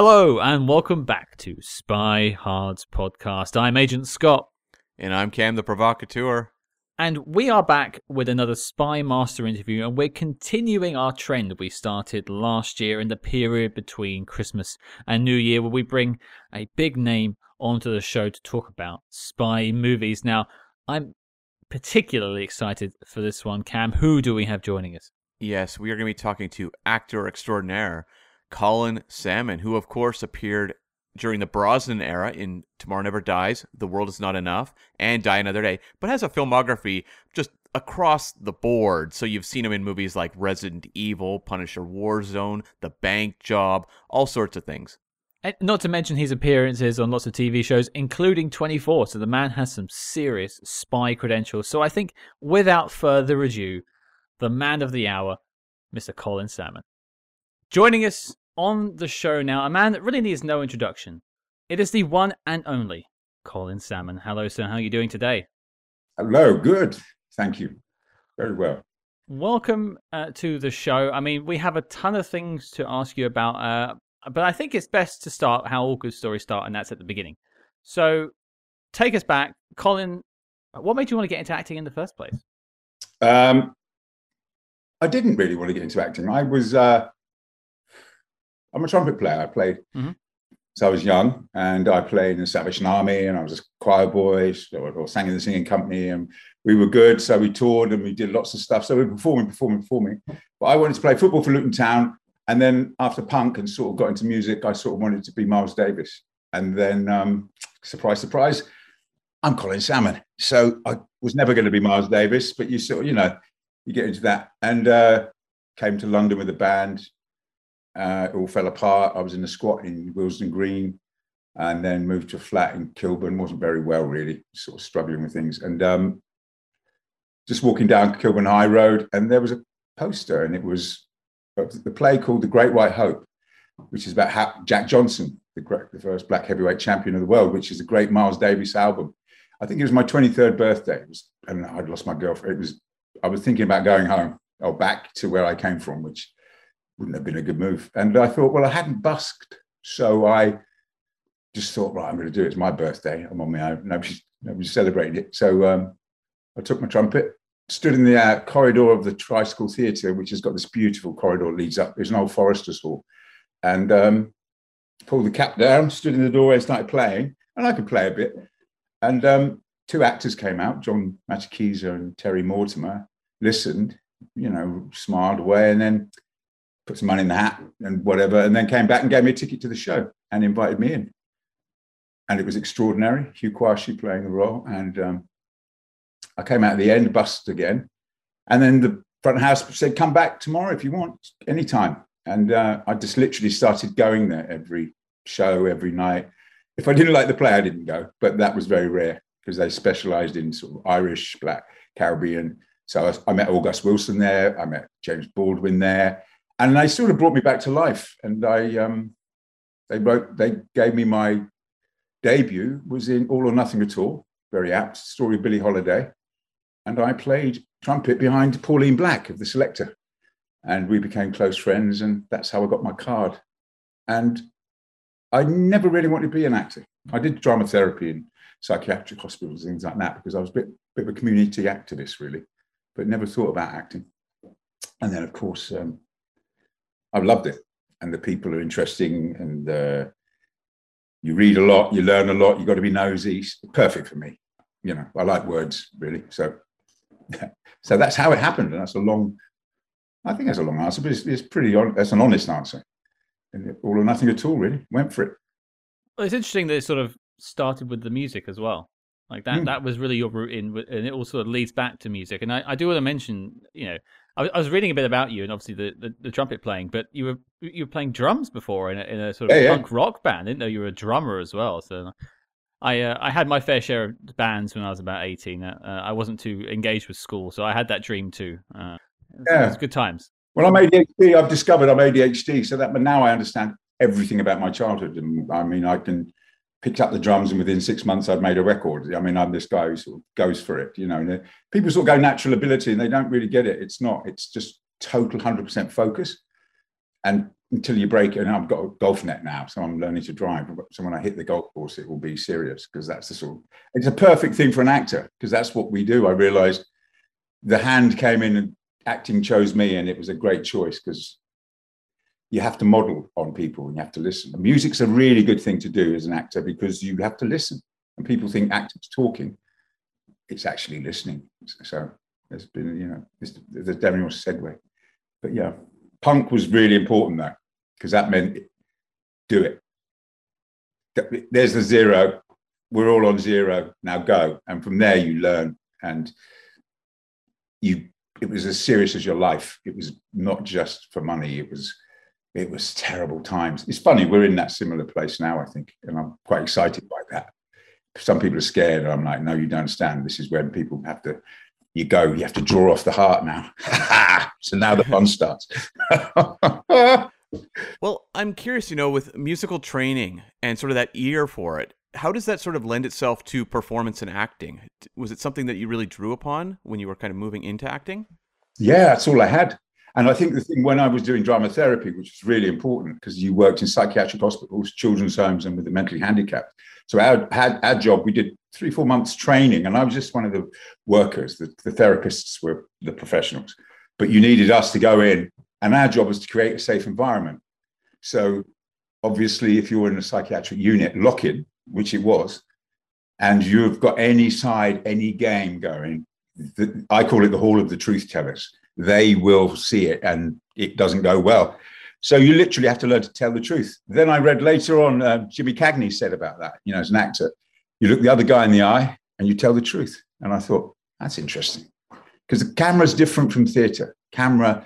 Hello and welcome back to Spy Hard's podcast. I'm Agent Scott. And I'm Cam the Provocateur. And we are back with another Spy Master interview, and we're continuing our trend we started last year in the period between Christmas and New Year, where we bring a big name onto the show to talk about spy movies. Now, I'm particularly excited for this one. Cam, who do we have joining us? Yes, we are going to be talking to actor extraordinaire Colin Salmon, who, of course, appeared during the Brosnan era in Tomorrow Never Dies, The World Is Not Enough, and Die Another Day, but has a filmography just across the board. So you've seen him in movies like Resident Evil, Punisher Warzone, The Bank Job, all sorts of things. And not to mention his appearances on lots of TV shows, including 24. So the man has some serious spy credentials. So I think, without further ado, the man of the hour, Mr. Colin Salmon. Joining us on the show now, a man that really needs no introduction. It is the one and only Colin Salmon. Hello, sir. How are you doing today? Hello. Good. Thank you. Very well. Welcome uh, to the show. I mean, we have a ton of things to ask you about, uh, but I think it's best to start how all good stories start, and that's at the beginning. So, take us back, Colin. What made you want to get into acting in the first place? Um, I didn't really want to get into acting. I was uh, I'm a trumpet player. I played mm-hmm. so I was young, and I played in the Salvation Army, and I was a choir boy, or, or, sang in the singing company, and we were good. So we toured and we did lots of stuff. So we were performing, performing, performing. But I wanted to play football for Luton Town, and then after punk and sort of got into music, I sort of wanted to be Miles Davis. And then, um, surprise, surprise, I'm Colin Salmon. So I was never going to be Miles Davis, but you sort of, you know, you get into that. And uh, came to London with a band, uh, it all fell apart. I was in a squat in Willesden Green and then moved to a flat in Kilburn. Wasn't very well, really, sort of struggling with things. And um, just walking down Kilburn High Road, and there was a poster, and it was the play called The Great White Hope, which is about Jack Johnson, the, great, the first black heavyweight champion of the world, which is a great Miles Davis album. I think it was my 23rd birthday. Was, and I'd lost my girlfriend. It was, I was thinking about going home or back to where I came from, which wouldn't have been a good move. And I thought, well, I hadn't busked. So I just thought, right, I'm going to do it. It's my birthday. I'm on my own. Nobody's, nobody's celebrating it. So um, I took my trumpet, stood in the uh, corridor of the Tricycle Theatre, which has got this beautiful corridor leads up. It's an old Foresters Hall. And um, pulled the cap down, stood in the doorway started playing. And I could play a bit. And um, two actors came out, John Matachiza and Terry Mortimer, listened, you know, smiled away. And then put some money in the hat and whatever, and then came back and gave me a ticket to the show and invited me in. And it was extraordinary. Hugh Quarshie playing the role. And um, I came out at the end, bust again. And then the front house said, come back tomorrow if you want, anytime. And uh, I just literally started going there every show, every night. If I didn't like the play, I didn't go, but that was very rare because they specialized in sort of Irish, Black, Caribbean. So I, I met August Wilson there. I met James Baldwin there and they sort of brought me back to life. And I, um, they wrote, they gave me my debut was in All or Nothing at All, very apt story of Billie Holiday, and I played trumpet behind Pauline Black of the Selecter, and we became close friends, and that's how I got my card. And I never really wanted to be an actor. I did drama therapy in psychiatric hospitals, and things like that, because I was a bit, bit of a community activist, really, but never thought about acting. And then, of course, um, I've loved it, and the people are interesting, and uh, you read a lot, you learn a lot. You got to be nosy. Perfect for me. You know, I like words really. So, so that's how it happened, and that's a long. I think that's a long answer, but it's, it's pretty. That's an honest answer. All or nothing at all, really. Went for it. Well, it's interesting that it sort of started with the music as well. Like that, mm. that was really your route in, and it all sort of leads back to music. And I, I do want to mention, you know, I, I was reading a bit about you and obviously the, the, the, trumpet playing, but you were you were playing drums before in a, in a sort of yeah, punk yeah. rock band. I didn't know you were a drummer as well. So I uh, I had my fair share of bands when I was about eighteen. Uh, I wasn't too engaged with school, so I had that dream too. Uh, yeah, it was good times. Well, I'm ADHD. I've discovered I'm ADHD, so that but now I understand everything about my childhood. And I mean, I can picked up the drums and within six months I'd made a record. I mean, I'm this guy who sort of goes for it, you know. Uh, people sort of go natural ability and they don't really get it. It's not. It's just total hundred percent focus. And until you break it. And I've got a golf net now, so I'm learning to drive. So when I hit the golf course, it will be serious because that's the sort. Of, it's a perfect thing for an actor because that's what we do. I realized the hand came in and acting chose me, and it was a great choice because you have to model on people and you have to listen. Music's a really good thing to do as an actor because you have to listen. And people think acting's talking, it's actually listening. So there's been, you know, there's a general segue. But yeah, punk was really important though, because that meant do it. There's the zero. We're all on zero. Now go. And from there you learn. And you it was as serious as your life. It was not just for money. It was it was terrible times. It's funny, we're in that similar place now, I think, and I'm quite excited by that. Some people are scared. and I'm like, no, you don't understand. This is when people have to, you go, you have to draw off the heart now. so now the fun starts. well, I'm curious, you know, with musical training and sort of that ear for it, how does that sort of lend itself to performance and acting? Was it something that you really drew upon when you were kind of moving into acting? Yeah, that's all I had. And I think the thing when I was doing drama therapy, which was really important because you worked in psychiatric hospitals, children's homes, and with the mentally handicapped. So our, our, our job, we did three, four months training, and I was just one of the workers. The, the therapists were the professionals, but you needed us to go in, and our job was to create a safe environment. So obviously, if you're in a psychiatric unit, lock in, which it was, and you've got any side, any game going, the, I call it the hall of the truth tellers they will see it and it doesn't go well. So you literally have to learn to tell the truth. Then I read later on, uh, Jimmy Cagney said about that, you know, as an actor, you look the other guy in the eye and you tell the truth. And I thought, that's interesting because the camera is different from theatre. Camera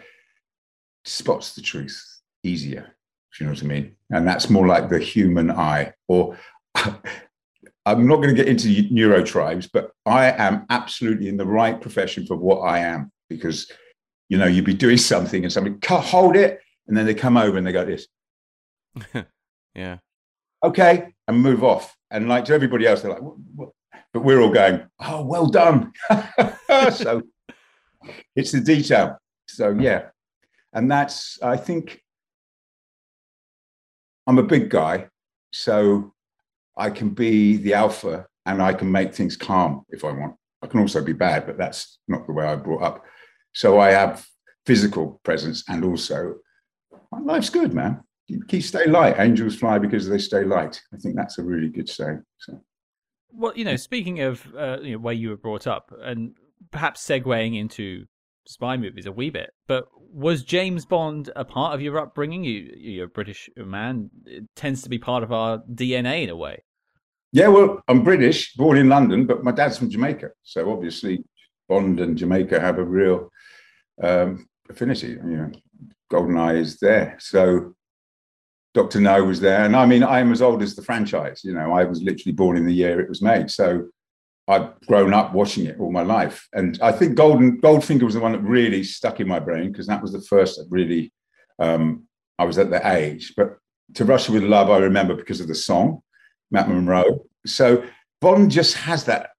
spots the truth easier, if you know what I mean. And that's more like the human eye. Or I'm not going to get into neurotribes, but I am absolutely in the right profession for what I am because you know, you'd be doing something and somebody hold it, and then they come over and they go this. yeah. Okay, and move off. And like to everybody else, they're like, what, what? but we're all going, oh, well done. so it's the detail. So yeah, and that's I think I'm a big guy, so I can be the alpha and I can make things calm if I want. I can also be bad, but that's not the way I brought up. So I have physical presence and also life's good, man. Keep stay light. Angels fly because they stay light. I think that's a really good saying. So. Well, you know, speaking of uh, you know, where you were brought up, and perhaps segueing into spy movies a wee bit, but was James Bond a part of your upbringing? You, you're a British man. It tends to be part of our DNA in a way. Yeah, well, I'm British, born in London, but my dad's from Jamaica. So obviously, Bond and Jamaica have a real um, affinity. You know, GoldenEye is there. So Dr. No was there. And I mean, I'm as old as the franchise. You know, I was literally born in the year it was made. So I've grown up watching it all my life. And I think Golden Goldfinger was the one that really stuck in my brain because that was the first that really um, I was at the age. But to Russia with Love, I remember because of the song, Matt Monro. So Bond just has that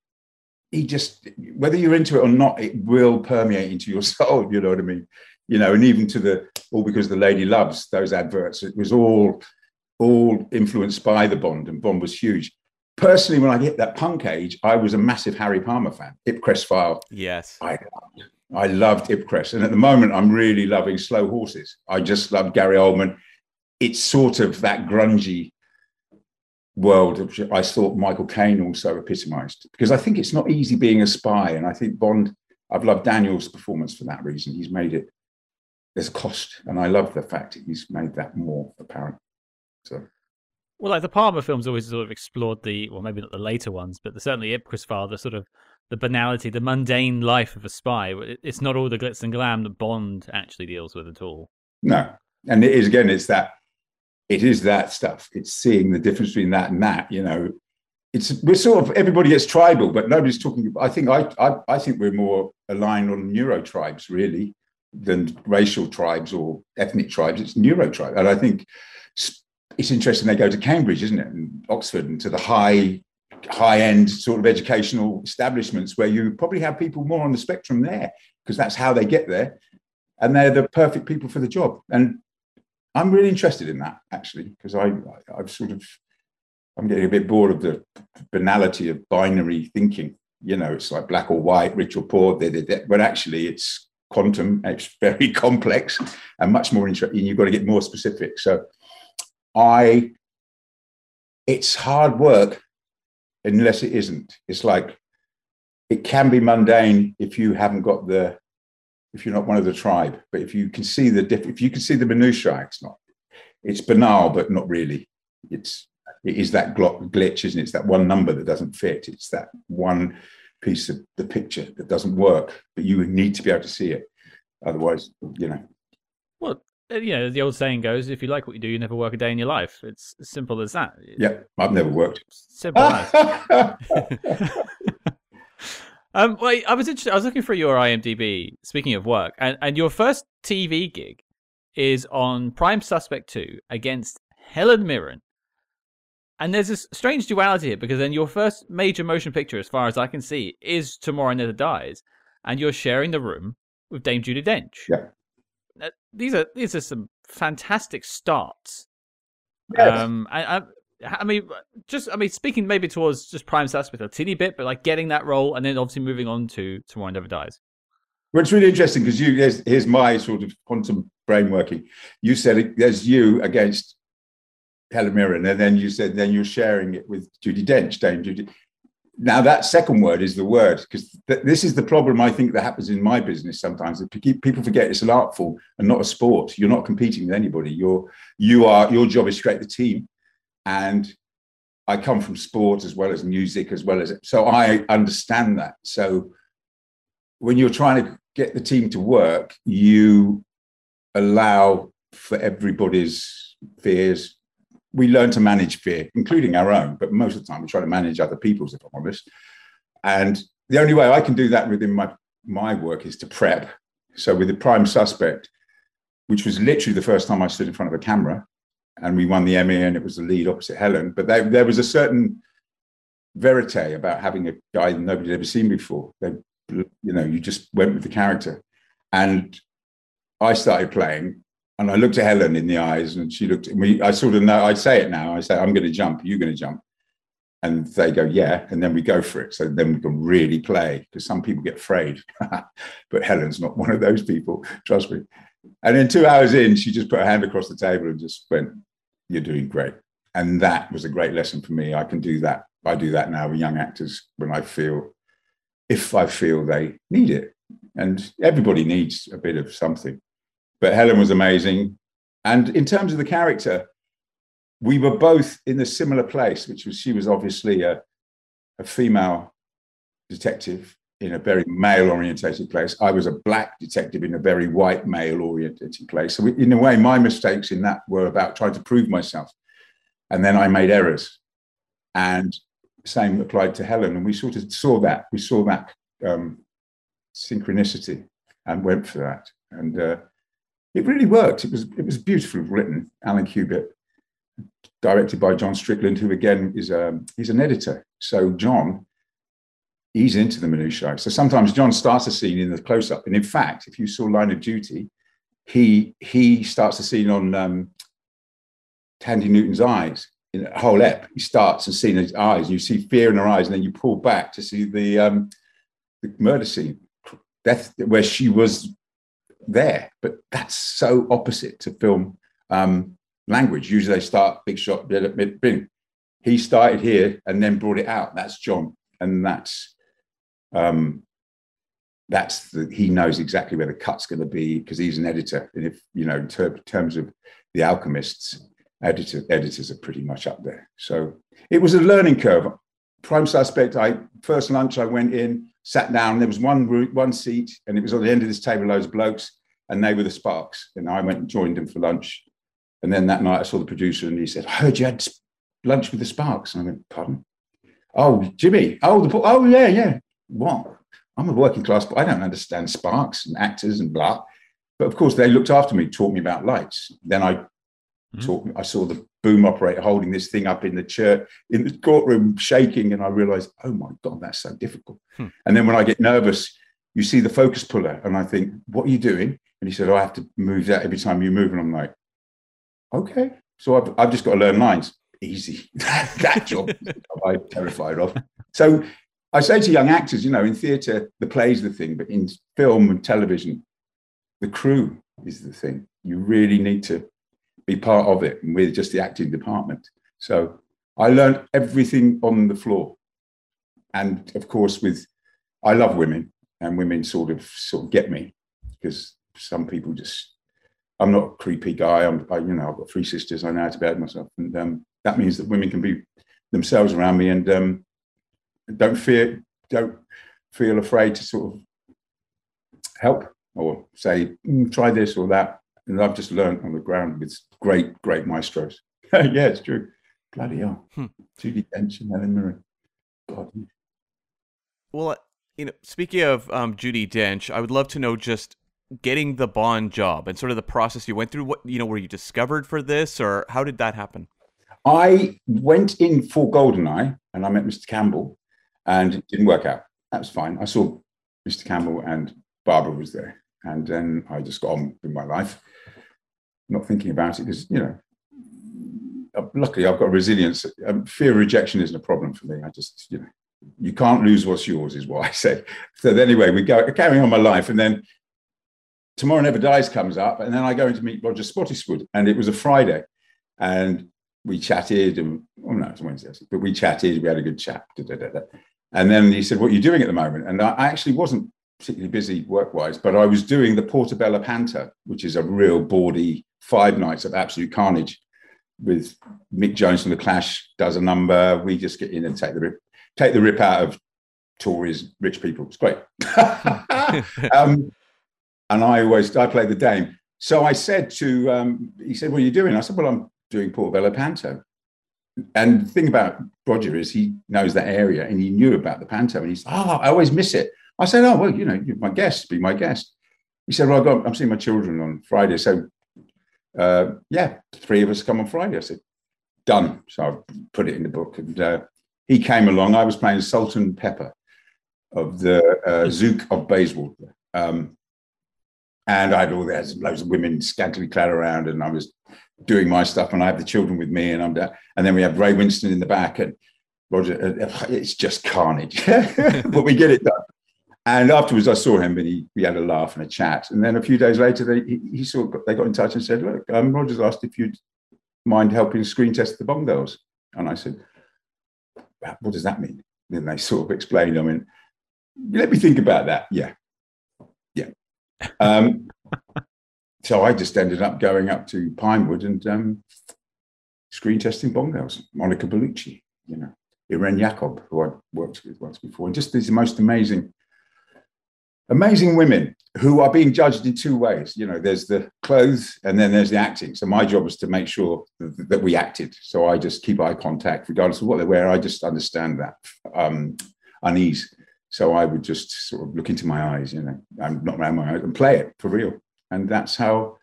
he just whether you're into it or not, it will permeate into your soul. You know what I mean? You know, and even to the all because the lady loves those adverts. It was all all influenced by the Bond, and Bond was huge. Personally, when I hit that punk age, I was a massive Harry Palmer fan. Ipcress File. Yes. I loved, I loved Ipcress. And at the moment, I'm really loving Slow Horses. I just love Gary Oldman. It's sort of that grungy world which I thought Michael Caine also epitomized because I think it's not easy being a spy. And I think Bond, I've loved Daniel's performance for that reason. He's made it, there's a cost. And I love the fact that he's made that more apparent. So. Well, like the Palmer films always sort of explored the, well, maybe not the later ones, but the, certainly Ipcress File, the sort of the banality, the mundane life of a spy. It's not all the glitz and glam that Bond actually deals with at all. No. And it is, again, it's that it is that stuff. It's seeing the difference between that and that. You know, it's we're sort of everybody gets tribal, but nobody's talking. I think I I, I think we're more aligned on neuro tribes really than racial tribes or ethnic tribes. It's neuro tribe, and I think it's interesting they go to Cambridge, isn't it, and Oxford, and to the high high end sort of educational establishments where you probably have people more on the spectrum there because that's how they get there and they're the perfect people for the job and I'm really interested in that actually because I I've sort of I'm getting a bit bored of the banality of binary thinking. You know, it's like black or white, rich or poor. But actually, it's quantum. It's very complex and much more interesting. You've got to get more specific. So, I, it's hard work unless it isn't. It's like it can be mundane if you haven't got the if you're not one of the tribe. But if you can see the diff, if you can see the minutiae, it's not. It's banal, but not really. It's it is that glitch, isn't it? It's that one number that doesn't fit. It's that one piece of the picture that doesn't work, but you need to be able to see it. Otherwise, you know. Well, uh, you know, the old saying goes, if you like what you do, you never work a day in your life. It's as simple as that. Yeah, I've never worked. Simple as. um, well, I was interested. I was looking for your IMDb. Speaking of work, and, and your first TV gig is on Prime Suspect Two against Helen Mirren and there's this strange duality here because then your first major motion picture, as far as I can see, is Tomorrow Never Dies, and you're sharing the room with Dame Judi Dench. Yeah. these are these are some fantastic starts. Yes. Um, I mean, just I mean, speaking maybe towards just Prime Suspect a teeny bit, but like getting that role and then obviously moving on to Tomorrow Never Dies. Well, it's really interesting because you here's, here's my sort of quantum brain working. You said there's you against Helen Mirren, and then you said then you're sharing it with Judi Dench, Dame Judi. Now that second word is the word because th- this is the problem I think that happens in my business sometimes. People forget it's an art form and not a sport. You're not competing with anybody. You're you are your job is to create the team, and I come from sport as well as music as well as so I understand that. So when you're trying to get the team to work, you allow for everybody's fears, we learn to manage fear, including our own, but most of the time we try to manage other people's, if I'm honest. And the only way I can do that within my, my work is to prep. So with the prime suspect, which was literally the first time I stood in front of a camera, and we won the Emmy, and it was the lead opposite Helen. But there, was a certain verite about having a guy that nobody had ever seen before. They, you know, you just went with the character, and I started playing, and I looked at Helen in the eyes, and she looked at me. I sort of know. I say it now. I say, "I'm going to jump. You're going to jump." And they go, "Yeah," and then we go for it. So then we can really play because some people get afraid, but Helen's not one of those people. Trust me. And then two hours in, she just put her hand across the table and just went, "You're doing great." And that was a great lesson for me. I can do that. I do that now with young actors when I feel, if I feel they need it, and everybody needs a bit of something but Helen was amazing. And in terms of the character, we were both in a similar place, which was she was obviously a, a female detective in a very male orientated place. I was a black detective in a very white male orientated place. So, in a way, my mistakes in that were about trying to prove myself. And then I made errors. And same applied to Helen. And we sort of saw that. We saw that um, synchronicity and went for that. And uh, it really worked. It was it was beautifully written. Alan Cubitt, directed by John Strickland, who again is a um, he's an editor. So John, he's into the minutiae. So sometimes John starts a scene in the close up, and in fact, if you saw Line of Duty, he he starts a scene on um, Thandie Newton's eyes in a whole ep. He starts and seeing his eyes, and you see fear in her eyes, and then you pull back to see the um, the murder scene, death where she was there, but that's so opposite to film um, language. Usually they start big shot, bing. He started here and then brought it out. That's John, and that's um, that's the, he knows exactly where the cut's going to be because he's an editor. And if you know, in ter- terms of the alchemists, editor, editors are pretty much up there. So it was a learning curve. Prime suspect. I first lunch I went in, sat down. There was one route, one seat, and it was on the end of this table, Those blokes, and they were the Sparks. And I went and joined them for lunch. And then that night I saw the producer, and he said, "I heard you had lunch with the Sparks." And I went, "Pardon?" Oh, Jimmy. Oh, the oh yeah, yeah. What? I'm a working class, but I don't understand Sparks and actors and blah. But of course, they looked after me, taught me about lights. Then I mm-hmm. taught. I saw the boom operator holding this thing up in the church in the courtroom shaking and i realized oh my god that's so difficult hmm. and then when i get nervous you see the focus puller and i think what are you doing and he said oh, i have to move that every time you move and i'm like okay. So I've, I've just got to learn lines. Easy. that job I'm terrified of. So I say to young actors, you know, in theatre, the play's the thing, but in film and television, the crew is the thing. You really need to be part of it and with just the acting department. So I learned everything on the floor. And of course, with I love women and women sort of sort of get me because some people just I'm not a creepy guy. I'm I, you know, I've got three sisters, I know how to behave myself. And um, that means that women can be themselves around me and um, don't fear, don't feel afraid to sort of help or say, mm, try this or that. And I've just learned on the ground with great, great maestros. yeah, it's true. Bloody hell. Hmm. Dench and Helen Mirren. God. Well, you know, speaking of um, Judi Dench, I would love to know just getting the Bond job and sort of the process you went through. What you know, were you discovered for this, or how did that happen? I went in for Goldeneye, and I met Mr. Campbell, and it didn't work out. That was fine. I saw Mr. Campbell and Barbara was there, and then I just got on with my life, not thinking about it because you know. Uh, luckily, I've got resilience. Um, fear of rejection isn't a problem for me. I just, you know, you can't lose what's yours, is what I say. So anyway, we go carrying on my life, and then Tomorrow Never Dies comes up, and then I go in to meet Roger Spottiswoode, and it was a Friday, and we chatted, and oh no, it's Wednesday, but we chatted, we had a good chat, da, da, da, and then he said, "What are you doing at the moment?" And I actually wasn't particularly busy work-wise, but I was doing the Portobello Panto, which is a real bawdy five nights of absolute carnage with Mick Jones from the Clash does a number. We just get in and take the rip, take the rip out of Tories, rich people. It's great. um, and I always I play the dame. So I said to um, he said, "What are you doing?" I said, "Well, I'm doing Portobello Panto." And the thing about Roger is he knows that area and he knew about the panto and he's, oh, I always miss it. I said, oh, well, you know, you're my guest, be my guest. He said, well, I got, I'm seeing my children on Friday. So, uh, yeah, three of us come on Friday. I said, done. So I put it in the book. And uh, he came along. I was playing Sultan Pepper of the uh, Zouk of Bayswater. Um, and I had all there's loads of women scantily clad around, and I was doing my stuff, and I have the children with me, and I'm there. And then we have Ray Winstone in the back, and Roger. Uh, uh, it's just carnage, but we get it done. And afterwards, I saw him, and he, we had a laugh and a chat. And then a few days later, they, he, he saw they got in touch and said, "Look, um, Roger's asked if you'd mind helping screen test the Bond girls." And I said, "What does that mean?" And they sort of explained. I mean, let me think about that. Yeah, yeah. Um, so I just ended up going up to Pinewood and um, screen testing Bond girls. Monica Bellucci, you know, Irene Jacob, who I'd worked with once before, and just these most amazing, amazing women who are being judged in two ways. You know, there's the clothes and then there's the acting. So my job was to make sure that, that we acted. So I just keep eye contact, regardless of what they wear. I just understand that um, unease. So I would just sort of look into my eyes, you know, and not around my eyes and play it for real. And that's how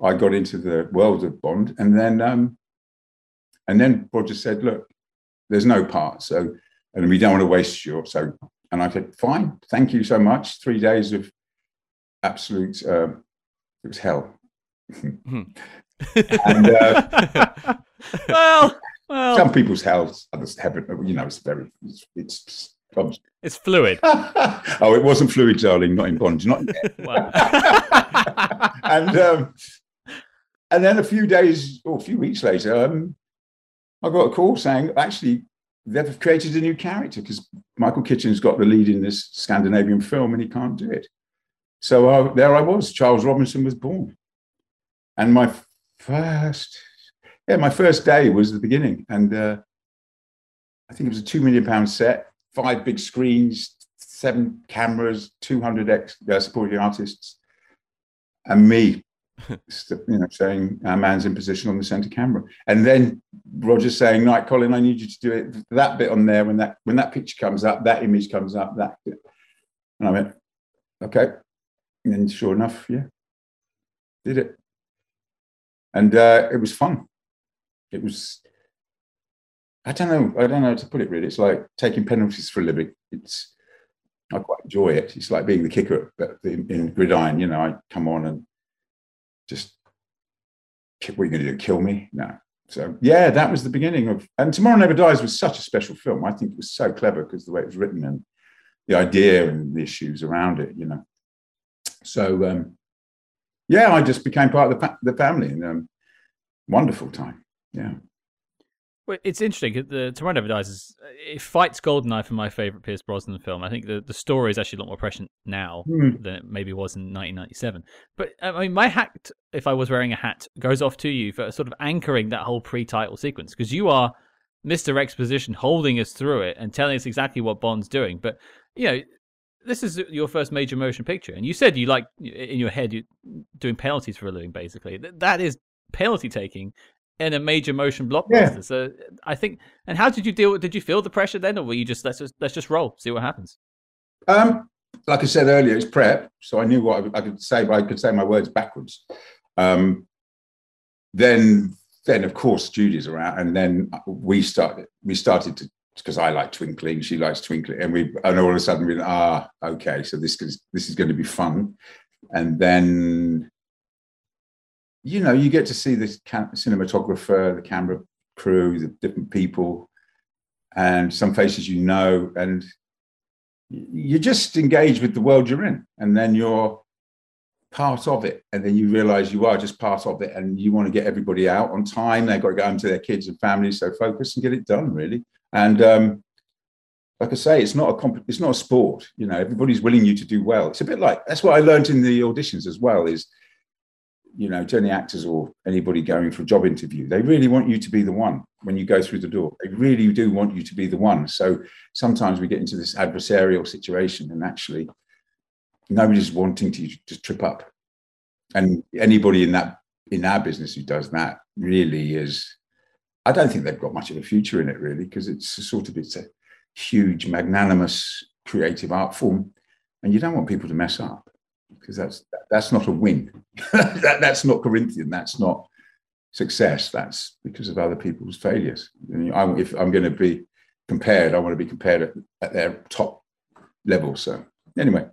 I got into the world of Bond. And then, um, and then Roger said, "Look, there's no part, so and we don't want to waste your so." And I said, "Fine, thank you so much." Three days of absolute, uh, it was hell. Hmm. and, uh, well, well, some people's hell, others heaven. You know, it's very, it's, it's it's fluid. oh, it wasn't fluid, darling. Not in Bond. Not yet. and um, and then a few days or a few weeks later, um, I got a call saying actually they've created a new character because Michael Kitchen's got the lead in this Scandinavian film and he can't do it. So uh, there I was. Charles Robinson was born, and my first, yeah, my first day was the beginning, and uh, I think it was a two million pound set five big screens, seven cameras, 200 ex, uh, supporting artists, and me, you know, saying our man's in position on the center camera. And then Roger saying, "Night, Colin, I need you to do it that bit on there when that when that picture comes up, that image comes up, that." Bit. And I went, "Okay." And then sure enough, yeah, did it. And uh, it was fun. It was I don't know. I don't know how to put it. Really, it's like taking penalties for a living. It's I quite enjoy it. It's like being the kicker in, in gridiron. You know, I come on and just what are you going to do? Kill me? No. So yeah, that was the beginning of. And Tomorrow Never Dies was such a special film. I think it was so clever because the way it was written and the idea and the issues around it, you know. So um, yeah, I just became part of the, fa- the family and um, wonderful time. Yeah. Well, it's interesting. The Tomorrow Never Dies is it fights Goldeneye for my favorite Pierce Brosnan film. I think the, the story is actually a lot more prescient now Hmm. than it maybe was in 1997. But I mean, my hat, if I was wearing a hat, goes off to you for sort of anchoring that whole pre-title sequence because you are Mr. Exposition holding us through it and telling us exactly what Bond's doing. But you know, this is your first major motion picture, and you said you like in your head you're doing penalties for a living. Basically, that is penalty taking in a major motion blockbuster. So I think. And how did you deal? with Did you feel the pressure then, or were you just let's just let's just roll, see what happens? Um, like I said earlier, it's prep, so I knew what I, I could say, but I could say my words backwards. Um, then, then of course, Judi's around, and then we started. We started to because I like twinkling, she likes twinkling, and we and all of a sudden we ah okay, so this is this is going to be fun, and then you know you get to see this cam- cinematographer, the camera crew, the different people, and some faces you know, and you just engage with the world you're in and then you're part of it and then you realize you are just part of it and you want to get everybody out on time they've got to go home to their kids and families so focus and get it done really. And um, like i say it's not a comp- it's not a sport you know everybody's willing you to do well. It's a bit like that's what i learned in the auditions as well is you know to any actors or anybody going for a job interview they really want you to be the one when you go through the door. They really do want you to be the one. So sometimes we get into this adversarial situation and actually nobody's wanting to to trip up. And anybody in that in our business who does that really is i don't think they've got much of a future in it really because it's a sort of it's a huge magnanimous creative art form. And you don't want people to mess up because that's that's not a win. That, that's not corinthian that's not success that's because of other people's failures. I, if i'm going to be compared i want to be compared at, at their top level so anyway.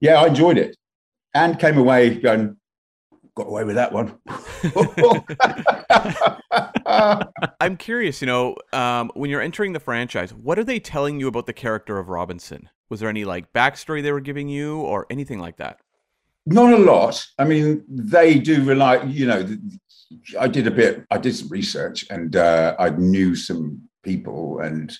Yeah i enjoyed it. And came away going got away with that one. I'm curious, you know, um, when you're entering the franchise, what are they telling you about the character of Robinson? Was there any like backstory they were giving you or anything like that? Not a lot. I mean, they do rely, you know, I did a bit, I did some research and uh, I knew some people and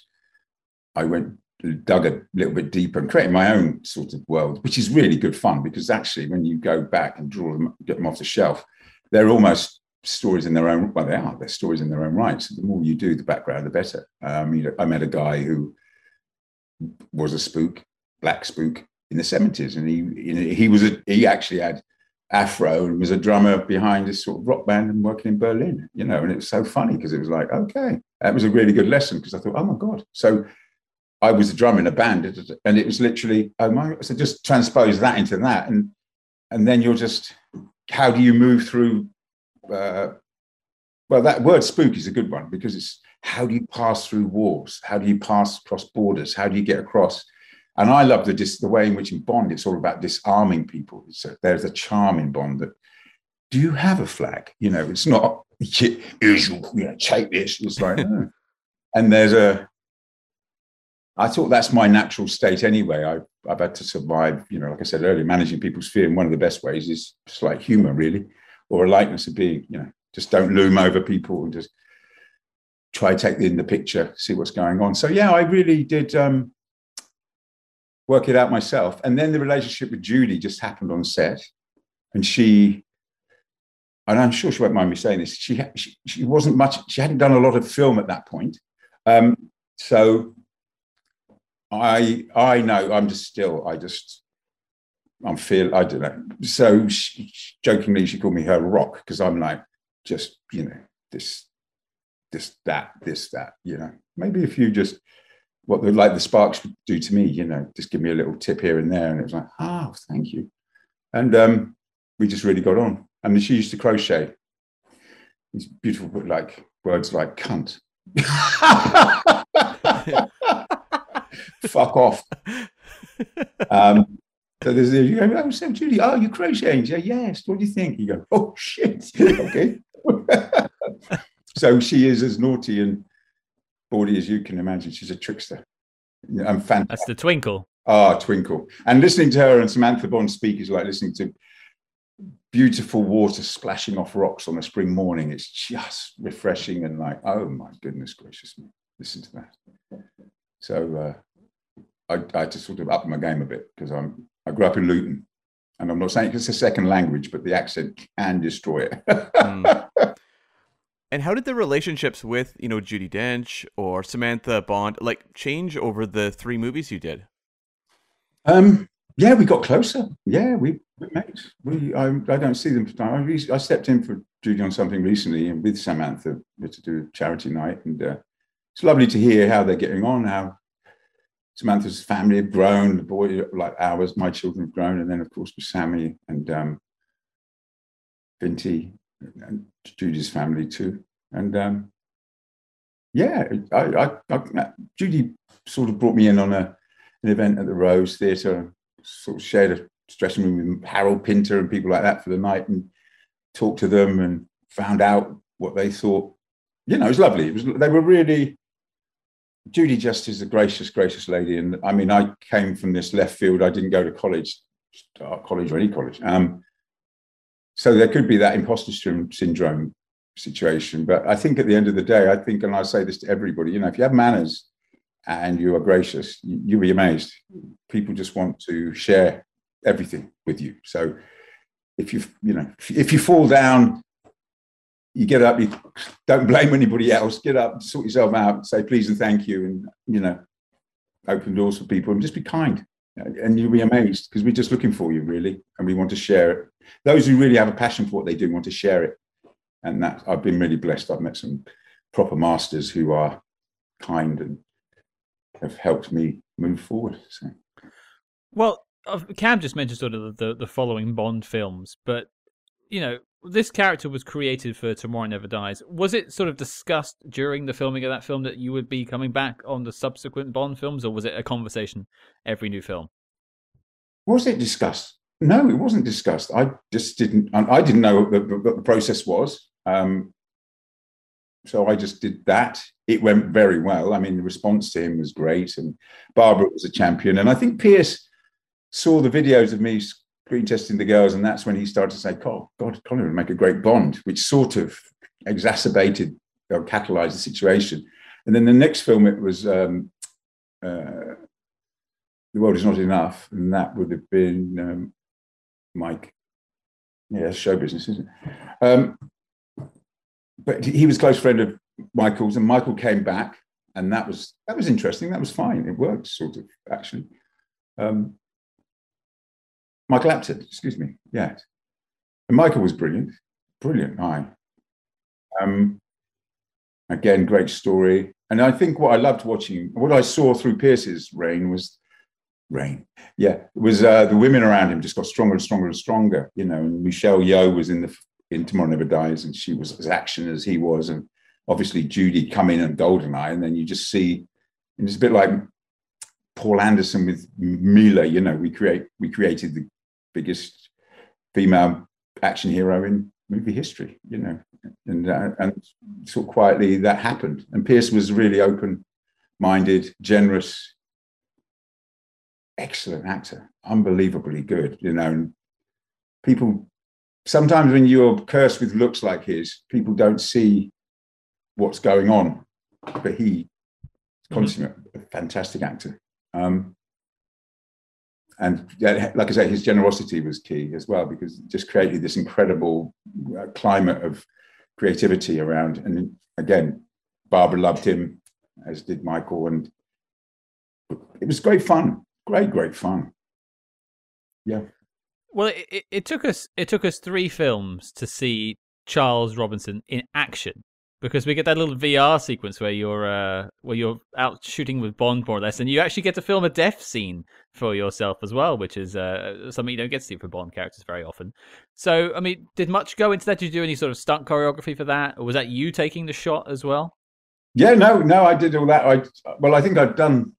I went, dug a little bit deeper and created my own sort of world, which is really good fun because actually when you go back and draw them, get them off the shelf, they're almost stories in their own, well, they are, they're stories in their own right. So the more you do, the background, the better. Um, you know, I met a guy who was a spook, black spook in the 70s and he you know, he was a he actually had afro and was a drummer behind this sort of rock band and working in berlin you know and it was so funny because it was like okay that was a really good lesson because i thought oh my god. So i was a drummer in a band and it was literally oh my so just transpose that into that and and then you're just how do you move through uh, well that word spook is a good one because it's how do you pass through walls? How do you pass across borders? How do you get across and I love the dis- the way in which in Bond it's all about disarming people. So there's a charm in Bond that do you have a flag? You know, it's not here's you know, take this. It's like and there's a I thought that's my natural state anyway. I, I've had to survive, you know, like I said earlier, managing people's fear. And one of the best ways is just like humor, really, or a likeness of being, you know, just don't loom over people and just try to take in the picture, see what's going on. So yeah, I really did um, work it out myself. And then the relationship with Judi just happened on set. And she, and I'm sure she won't mind me saying this, she, she, she wasn't much, she hadn't done a lot of film at that point. Um, so I, I know I'm just still, I just, I'm feel, I don't know. So she, jokingly, she called me her rock because I'm like, just, you know, this, this, that, this, that, you know, maybe if you just, what the, like the sparks would do to me, you know, just give me a little tip here and there. And it was like, oh, thank you. And um, we just really got on. Mean, she used to crochet these beautiful, like words like cunt. Fuck off. Um, so there's you go, oh, so Judi, oh, you're crocheting? Yeah, yes. What do you think? You go, oh shit. okay. so she is as naughty and bawdy as you can imagine. She's a trickster. And fantastic. That's the twinkle. Ah, twinkle. And listening to her and Samantha Bond speak is like listening to beautiful water splashing off rocks on a spring morning. It's just refreshing and like, oh my goodness gracious me, listen to that. So uh, I, I had to sort of up my game a bit because I'm I grew up in Luton, and I'm not saying it's a second language, but the accent can destroy it. mm. And how did the relationships with you know Judi Dench or Samantha Bond like change over the three movies you did? Um, yeah, we got closer. Yeah, we, we met. We I, I don't see them. For time. I, I stepped in for Judi on something recently, and with Samantha to do a charity night, and uh, it's lovely to hear how they're getting on. How Samantha's family have grown, the boy like ours, my children have grown, and then of course with Sammy and um, Binti and Judi's family too. And um, yeah, I, I, I, Judi sort of brought me in on a an event at the Rose Theatre sort of shared a dressing room with Harold Pinter and people like that for the night and talked to them and found out what they thought. You know, it was lovely. It was they were really Judi just is a gracious, gracious lady. And I mean, I came from this left field. I didn't go to college, college or any college. Um, so there could be that imposter syndrome situation. But I think at the end of the day, I think, and I say this to everybody, you know, if you have manners and you are gracious, you'll be amazed. People just want to share everything with you. So if you, you know, if you fall down, you get up, you don't blame anybody else, get up, sort yourself out, say please and thank you, and, you know, open doors for people and just be kind. And you'll be amazed because we're just looking for you, really. And we want to share it. Those who really have a passion for what they do want to share it. And that I've been really blessed. I've met some proper masters who are kind and have helped me move forward. So. Well, uh, Cam just mentioned sort of the, the following Bond films, but you know, this character was created for Tomorrow Never Dies. Was it sort of discussed during the filming of that film that you would be coming back on the subsequent Bond films, or was it a conversation every new film? Was it discussed? No, it wasn't discussed. I just didn't. I didn't know what the, what the process was. Um, so I just did that. It went very well. I mean, the response to him was great, and Barbara was a champion. And I think Pierce saw the videos of me testing the girls, and that's when he started to say, "Oh God, Colin would make a great Bond," which sort of exacerbated or catalyzed the situation. And then the next film, it was um, uh, "The World Is Not Enough," and that would have been um, Mike. Yeah, show business, isn't it? Um, but he was close friend of Michael's, and Michael came back, and that was that was interesting. That was fine. It worked, sort of, actually. Um, Michael Apted, excuse me. Yeah, and Michael was brilliant, brilliant. Hi. Um, again, great story. And I think what I loved watching, what I saw through Pierce's reign was reign. Yeah, it was uh, the women around him just got stronger and stronger and stronger. You know, and Michelle Yeoh was in the in Tomorrow Never Dies, and she was as action as he was, and obviously Judi come in and Goldeneye, and then you just see, and it's a bit like Paul Anderson with Mila. You know, we create we created the biggest female action hero in movie history. You know, and uh, and sort of quietly that happened, and Pierce was really open-minded, generous, excellent actor, unbelievably good. You know, and people sometimes when you're cursed with looks like his, people don't see what's going on. But he, consummate, mm-hmm. fantastic actor. Um, and like I say, his generosity was key as well because it just created this incredible uh, climate of creativity around. And again, Barbara loved him, as did Michael, and it was great fun. Great, great fun. Yeah. Well, it, it took us it took us three films to see Charles Robinson in action because we get that little VR sequence where you're uh, where you're out shooting with Bond more or less, and you actually get to film a death scene for yourself as well, which is uh, something you don't get to see for Bond characters very often. So, I mean, did much go into that? Did you do any sort of stunt choreography for that, or was that you taking the shot as well? Yeah, no, no, I did all that. I well, I think I'd done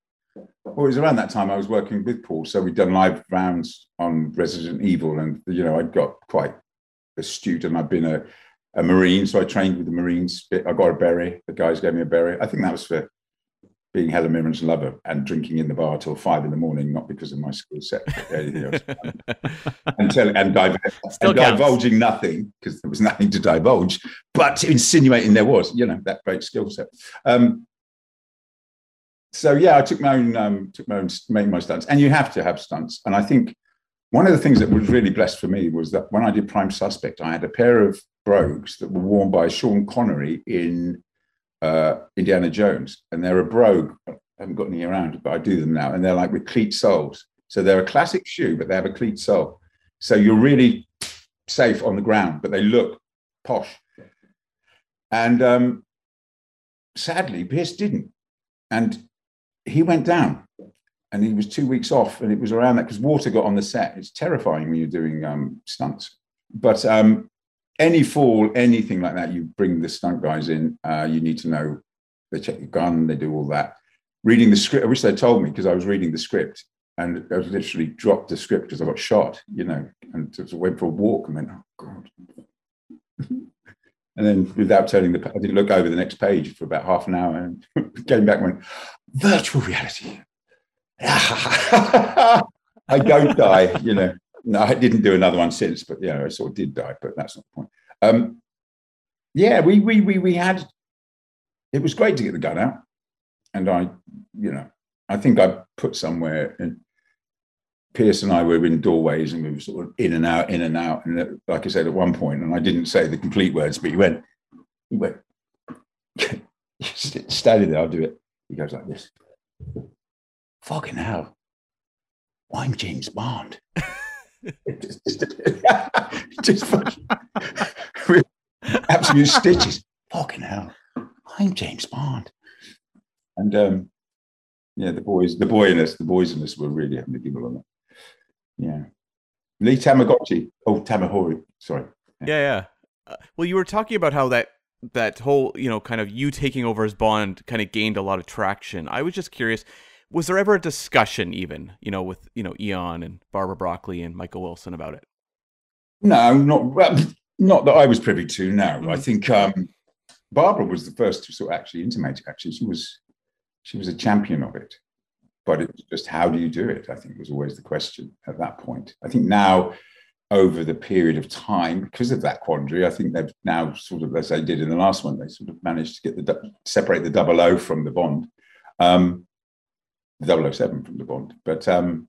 well, it was around that time I was working with Paul, so we'd done live rounds on Resident Evil, and you know I'd got quite astute, and I'd been a a Marine, so I trained with the Marines. I got a berry. The guys gave me a berry. I think that was for being Helen Mirren's lover and drinking in the bar till five in the morning, not because of my skill set, anything else. and, tell, and, div- and divulging nothing because there was nothing to divulge, but insinuating there was, you know, that great skill set. Um, so yeah, I took my own, um, took my own, made my stunts, and you have to have stunts. And I think one of the things that was really blessed for me was that when I did Prime Suspect, I had a pair of brogues that were worn by Sean Connery in uh, Indiana Jones, and they're a brogue. I haven't got any around, but I do them now, and they're like with cleat soles. So they're a classic shoe, but they have a cleat sole. So you're really safe on the ground, but they look posh. And um, sadly, Pierce didn't, and he went down, and he was two weeks off, and it was around that because water got on the set. It's terrifying when you're doing um, stunts. But um, any fall, anything like that, you bring the stunt guys in. Uh, you need to know they check your gun, they do all that. Reading the script, I wish they told me because I was reading the script and I literally dropped the script because I got shot, you know, and just went for a walk and went, oh God. and then without turning the, I didn't look over the next page for about half an hour and came back and went, virtual reality. I don't die, you know no, I didn't do another one since, but yeah, I sort of did die, but that's not the point. Um, yeah, we we we we had. It was great to get the gun out, and I, you know, I think I put somewhere. And Pierce and I were in doorways, and we were sort of in and out, in and out. And like I said at one point, and I didn't say the complete words, but he went, he went, standing there. I'll do it. He goes like this. Fucking hell. I'm James Bond. Just, just fucking absolute stitches. Fucking hell. I'm James Bond. And um, yeah, the boys, the boy in us, the boys in us were really having a giggle on that. Yeah. Lee Tamagotchi. Oh, Tamahori. Sorry. Yeah, yeah. Uh, well, you were talking about how that that whole, you know, kind of you taking over as Bond kind of gained a lot of traction. I was just curious was there ever a discussion even you know with you know eon and barbara broccoli and michael wilson about it? No not well, not that i was privy to no. Mm-hmm. i think um, barbara was the first to sort of actually intimate actually. She was she was a champion of it but it was just how do you do it? I think was always the question at that point. I think now over the period of time because of that quandary i think they've now sort of as they did in the last one they sort of managed to get the separate the double o from the bond. Um, 007 from the Bond. But um,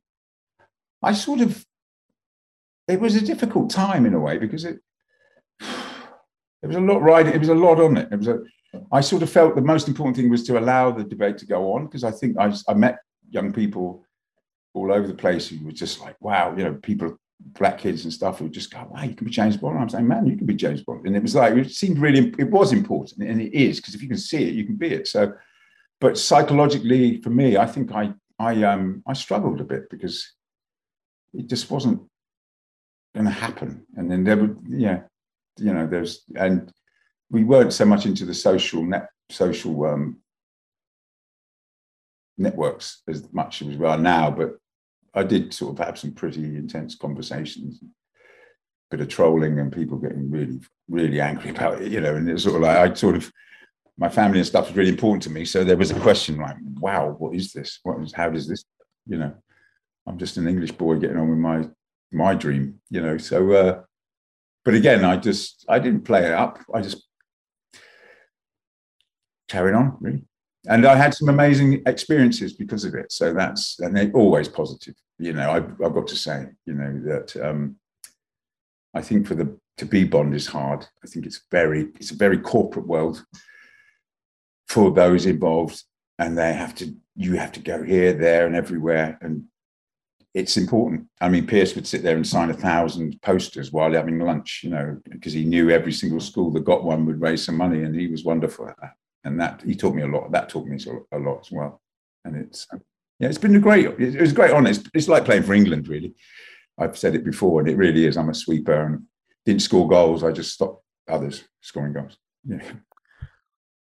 I sort of, it was a difficult time in a way because it, there was a lot riding, it was a lot on it. It was a, I sort of felt the most important thing was to allow the debate to go on because I think I, I met young people all over the place who were just like, wow, you know, people, black kids and stuff who just go, wow, you can be James Bond. And I'm saying, man, you can be James Bond. And it was like, it seemed really, it was important and it is because if you can see it, you can be it. So but psychologically for me i think i i um i struggled a bit because it just wasn't going to happen. And then there would yeah you know there's and we weren't so much into the social net social um networks as much as we are now but i did sort of have some pretty intense conversations bit of trolling and people getting really really angry about it you know and it's sort of like i sort of my family and stuff was really important to me. So there was a question like, wow, what is this? What is, how does this, you know, I'm just an English boy getting on with my, my dream, you know? So, uh, but again, I just, I didn't play it up. I just carried on really. And I had some amazing experiences because of it. So that's, and they're always positive, you know, I've, I've got to say, you know, that, um, I think for the, to be Bond is hard. I think it's very, it's a very corporate world for those involved and they have to you have to go here there and everywhere and it's important. I mean pierce would sit there and sign a thousand posters while having lunch you know because he knew every single school that got one would raise some money and he was wonderful at that. And that he taught me a lot that taught me a lot as well. And it's yeah it's been a great it was great honor. it's, it's like playing for england really. I've said it before and it really is. I'm a sweeper and didn't score goals i just stopped others scoring goals. Yeah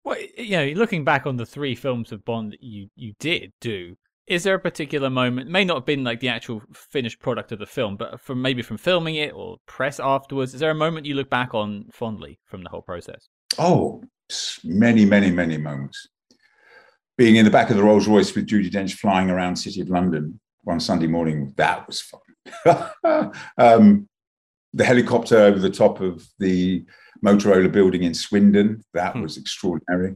well, you know, looking back on the three films of Bond that you you did do, is there a particular moment may not have been like the actual finished product of the film but from maybe from filming it or press afterwards is there a moment you look back on fondly from the whole process? Oh many many many moments. Being in the back of the rolls royce with judi dench flying around city of london one sunday morning that was fun. Um, the helicopter over the top of the motorola building in swindon that hmm. was extraordinary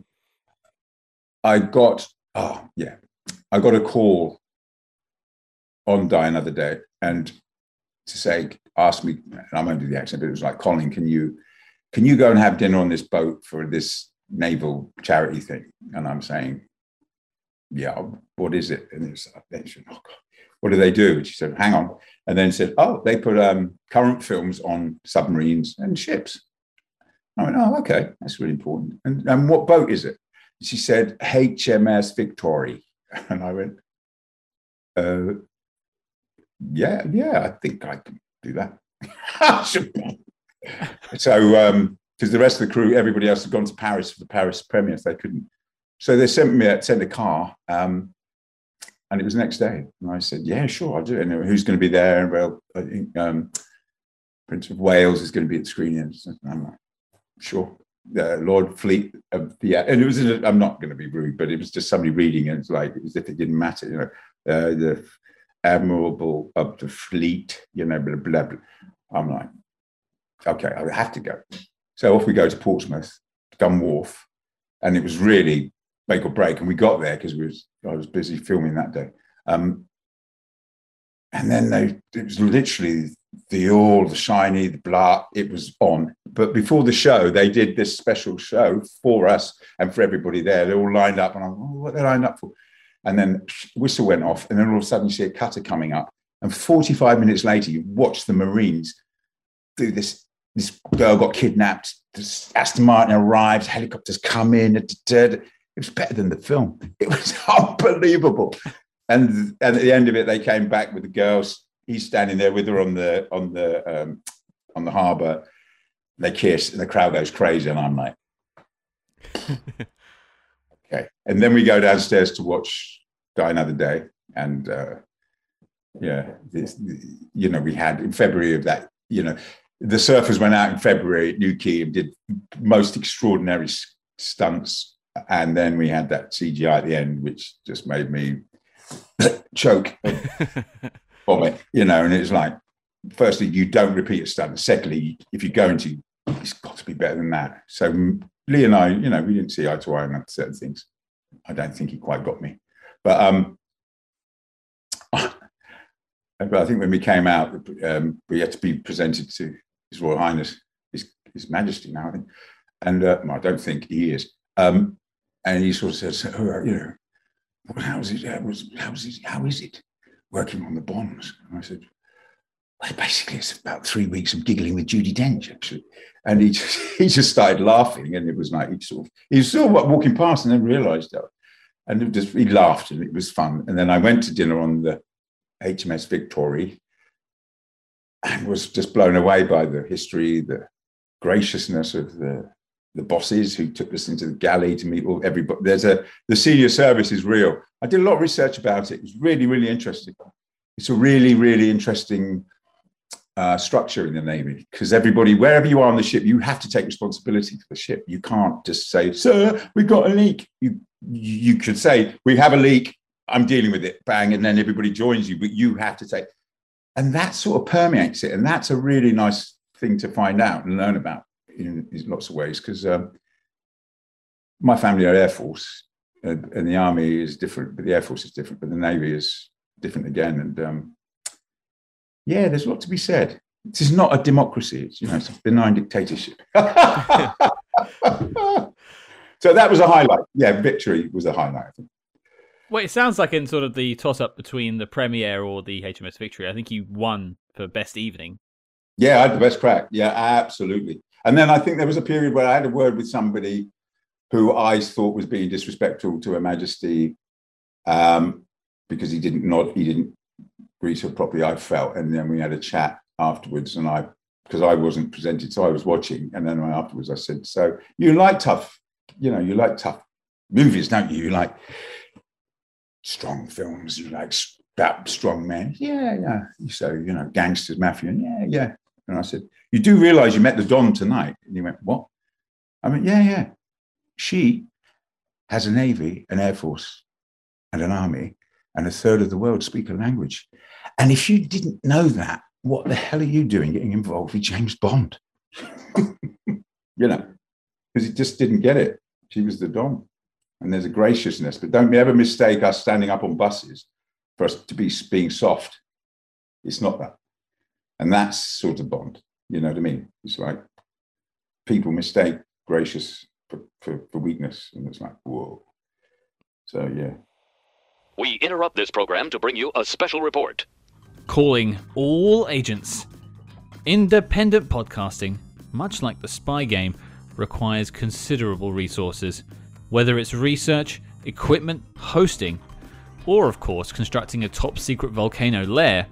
i got oh yeah I got a call on Die Another Day and to say, ask me, and I'm under the accent, but it was like, Colin, can you can you go and have dinner on this boat for this naval charity thing? And I'm saying, yeah, what is it? And it's, said, oh God, what do they do? And she said, hang on. And then said, oh, they put um, current films on submarines and ships. I went, oh, okay, that's really important. And, and what boat is it? She said, HMS Victory. And I went, uh, yeah, yeah, I think I can do that. so, um, because the rest of the crew, everybody else had gone to Paris for the Paris premiere, so they couldn't. So they sent me, sent a car, um, and it was the next day. And I said, yeah, sure, I'll do it. And who's going to be there? Well, I think um, Prince of Wales is going to be at the screening. And I'm like, sure uh, Lord Fleet of the, and it was, I'm not going to be rude, but it was just somebody reading and it's like, it was as if it didn't matter, you know, uh, the admirable of the fleet, you know, blah, blah, blah. I'm like, okay, I have to go. So off we go to Portsmouth, Gun Wharf, and it was really make or break. And we got there because we was I was busy filming that day. Um, and then they it was literally the all the shiny the blah it was on but before the show they did this special show for us and for everybody there. They all lined up and i'm oh, what they lined up for? And then whistle went off and then all of a sudden you see a cutter coming up. And 45 minutes later you watch the marines do this this girl got kidnapped This aston martin arrives helicopters come in it was better than the film. It was unbelievable. And, and at the end of it, they came back with the girls. He's standing there with her on the on the um, on the harbour. They kiss, and the crowd goes crazy, and I'm like, okay. And then we go downstairs to watch Die Another Day, and uh, yeah, this, you know, we had in February of that, you know, the surfers went out in February at Newquay and did most extraordinary stunts, and then we had that CGI at the end, which just made me choke vomit, you know, and it's like, firstly, you don't repeat a stunt. Secondly, if you're going to, it's got to be better than that. So Lee and I, you know, we didn't see eye to eye on certain things. I don't think he quite got me. But um, but I think when we came out, um, we had to be presented to His Royal Highness, His, His Majesty now, I think. And uh, well, I don't think he is. Um, and he sort of says, oh, you know, well, how is it? How is, how is it? How is it working on the bonds? And I said, basically, it's about three weeks of giggling with Judi Dench, actually. And he just, he just started laughing, and it was like he sort of he was sort of walking past, and then realised that, and just he laughed, and it was fun. And then I went to dinner on the HMS Victory, and was just blown away by the history, the graciousness of the the bosses who took us into the galley to meet all everybody. There's a the senior service is real. I did a lot of research about it. It was really, really interesting. It's a really, really interesting uh, structure in the Navy because everybody, wherever you are on the ship, you have to take responsibility for the ship. You can't just say, "Sir, we've got a leak." You you could say, "We have a leak. I'm dealing with it." Bang, and then everybody joins you, but you have to take. And that sort of permeates it, and that's a really nice thing to find out and learn about in, in lots of ways because um, my family are Air Force and, and, the Army is different, but the Air Force is different, but the Navy is different again. And um, yeah, there's a lot to be said. This is not a democracy. It's you know it's a benign dictatorship. so that was a highlight. Yeah, victory was a highlight. I think. Well, it sounds like in sort of the toss up between the premiere or the HMS Victory, I think you won for best evening. Yeah, I had the best crack. Yeah, absolutely. And then I think there was a period where I had a word with somebody who I thought was being disrespectful to Her Majesty um, because he didn't nod, he didn't her properly. I felt, and then we had a chat afterwards, and I because I wasn't presented, so I was watching, and then afterwards I said, "So you like tough, you know, you like tough movies, don't you? You like." strong films. You like that strong men? Yeah, yeah. So you know, gangsters, mafia. Yeah, yeah. And I said, you do realize you met the Don tonight? And he went, what? I mean, yeah, yeah. She has a navy, an air force, and an army, and a third of the world speak a language. And if you didn't know that, what the hell are you doing getting involved with James Bond? you know, because he just didn't get it. She was the Don. And there's a graciousness, but don't ever mistake us standing up on buses for us to be being soft. It's not that. And that's sort of Bond. You know what I mean? It's like people mistake gracious for, for, for weakness. And it's like, whoa. So, yeah. We interrupt this program to bring you a special report. Calling all agents. Independent podcasting, much like the spy game, requires considerable resources, whether it's research, equipment, hosting, or of course constructing a top secret volcano lair.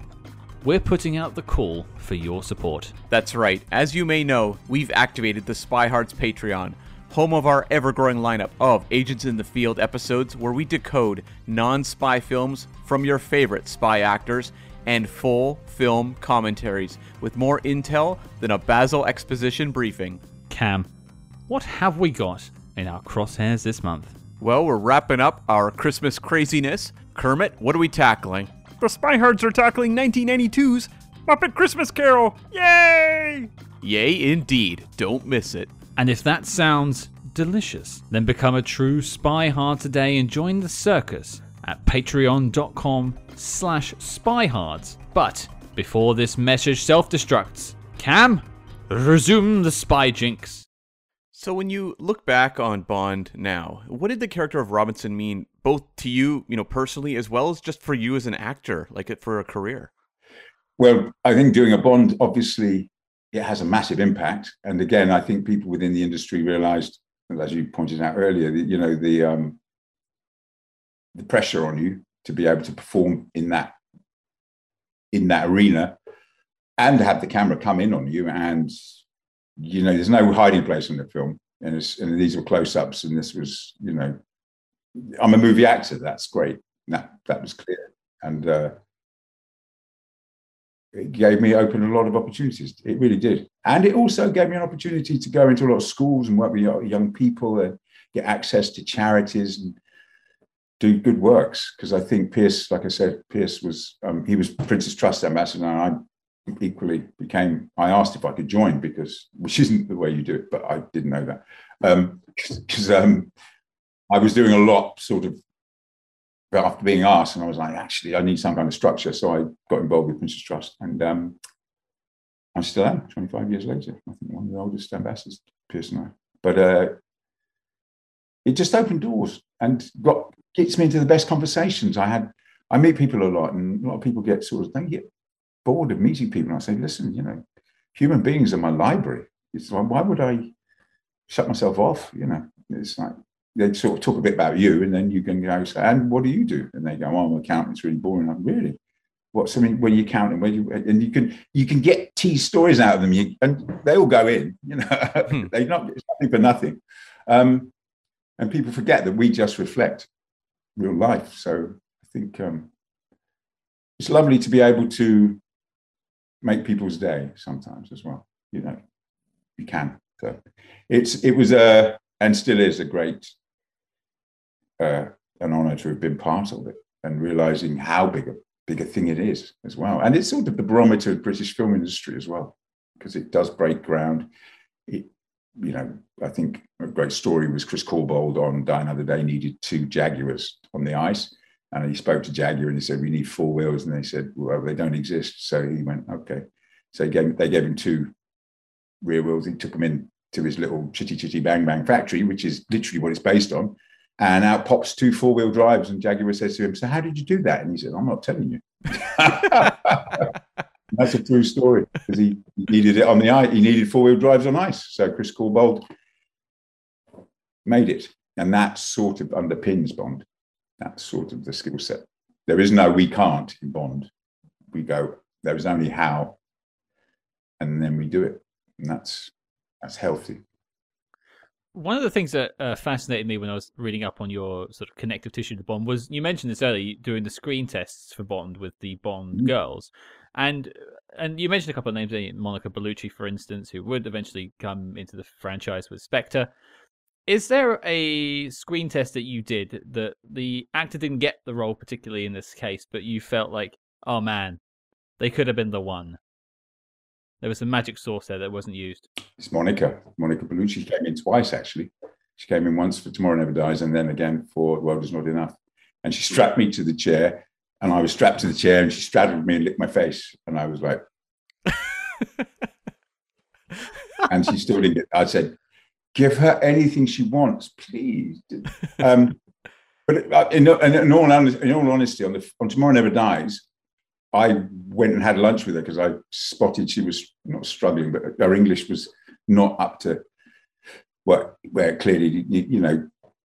We're putting out the call for your support. That's right. As you may know, we've activated the Spy Hearts Patreon, home of our ever growing lineup of Agents in the Field episodes where we decode non spy films from your favorite spy actors and full film commentaries with more intel than a Basil exposition briefing. Cam, what have we got in our crosshairs this month? Well, we're wrapping up our Christmas craziness. Kermit, what are we tackling? The Spy Hearts are tackling 1992's Muppet Christmas Carol. Yay! Yay, indeed. Don't miss it. And if that sounds delicious, then become a true spy hard today and join the circus at patreon.com slash spyhards. But before this message self-destructs, Cam, resume the spy jinx. So when you look back on Bond now, what did the character of Robinson mean both to you, you know, personally as well as just for you as an actor, like it for a career? Well, I think doing a Bond obviously it has a massive impact. And again, I think people within the industry realized, as you pointed out earlier, that, you know, the um, the pressure on you to be able to perform in that in that arena and have the camera come in on you and you know there's no hiding place in the film and, and these were close-ups and this was you know i'm a movie actor that's great. That that was clear. And uh, it gave me open a lot of opportunities. It really did. And it also gave me an opportunity to go into a lot of schools and work with young people and get access to charities and do good works because I think Pierce, like I said, Pierce was um, he was Prince's Trust ambassador, and I equally became. I asked if I could join because which isn't the way you do it, but I didn't know that because um, um, I was doing a lot sort of after being asked, and I was like, actually, I need some kind of structure, so I got involved with Prince's Trust, and um, I still am. Twenty five years later, I think one of the oldest ambassadors, Pierce and I. But uh, it just opened doors and got gets me into the best conversations. I had I meet people a lot, and a lot of people get sort of they get bored of meeting people. And I say, listen, you know, human beings are my library. It's like, why would I shut myself off? You know, it's like they sort of talk a bit about you, and then you can go, say, and what do you do? And they go, oh, I'm an accountant. It's really boring. I'm really. What's I mean when you're counting? When you and you can you can get tease stories out of them, you, and they all go in. You know, hmm. they not it's nothing for nothing. Um, and people forget that we just reflect real life. So I think um, it's lovely to be able to make people's day sometimes as well. You know, you can. So it's it was a and still is a great uh, an honor to have been part of it and realizing how big a big a thing it is as well. And it's sort of the barometer of the British film industry as well because it does break ground. It you know, I think a great story was Chris Corbould on Die Another Day needed two Jaguars on the ice. And he spoke to Jaguar and he said, We need four wheels. And they said, Well, they don't exist. So he went, Okay. So he gave, they gave him two rear wheels. He took them in to his little chitty chitty bang bang factory, which is literally what it's based on. And out pops two four wheel drives. And Jaguar says to him, So how did you do that? And he said, I'm not telling you. That's a true story because he, needed it on the ice. He needed four wheel drives on ice. So Chris Corbould made it. And that sort of underpins Bond. That's sort of the skill set. There is no we can't in Bond. We go, there is only how. And then we do it. And that's that's healthy. One of the things that uh, fascinated me when I was reading up on your sort of connective tissue to Bond was you mentioned this earlier doing the screen tests for Bond with the Bond mm-hmm. girls, and and you mentioned a couple of names, Monica Bellucci, for instance, who would eventually come into the franchise with Spectre. Is there a screen test that you did that the actor didn't get the role particularly in this case, but you felt like, oh man, they could have been the one? There was a magic sauce there that wasn't used. It's Monica. Monica Bellucci came in twice actually. She came in once for Tomorrow Never Dies, and then again for World Is Not Enough. And she strapped me to the chair, and I was strapped to the chair, and she straddled me and licked my face, and I was like. and she still didn't get. I said, give her anything she wants, please. Um, but uh, in, in, in, all, in all honesty, on, the, on Tomorrow Never Dies, I went and had lunch with her because I spotted she was not struggling, but her English was not up to what where clearly you know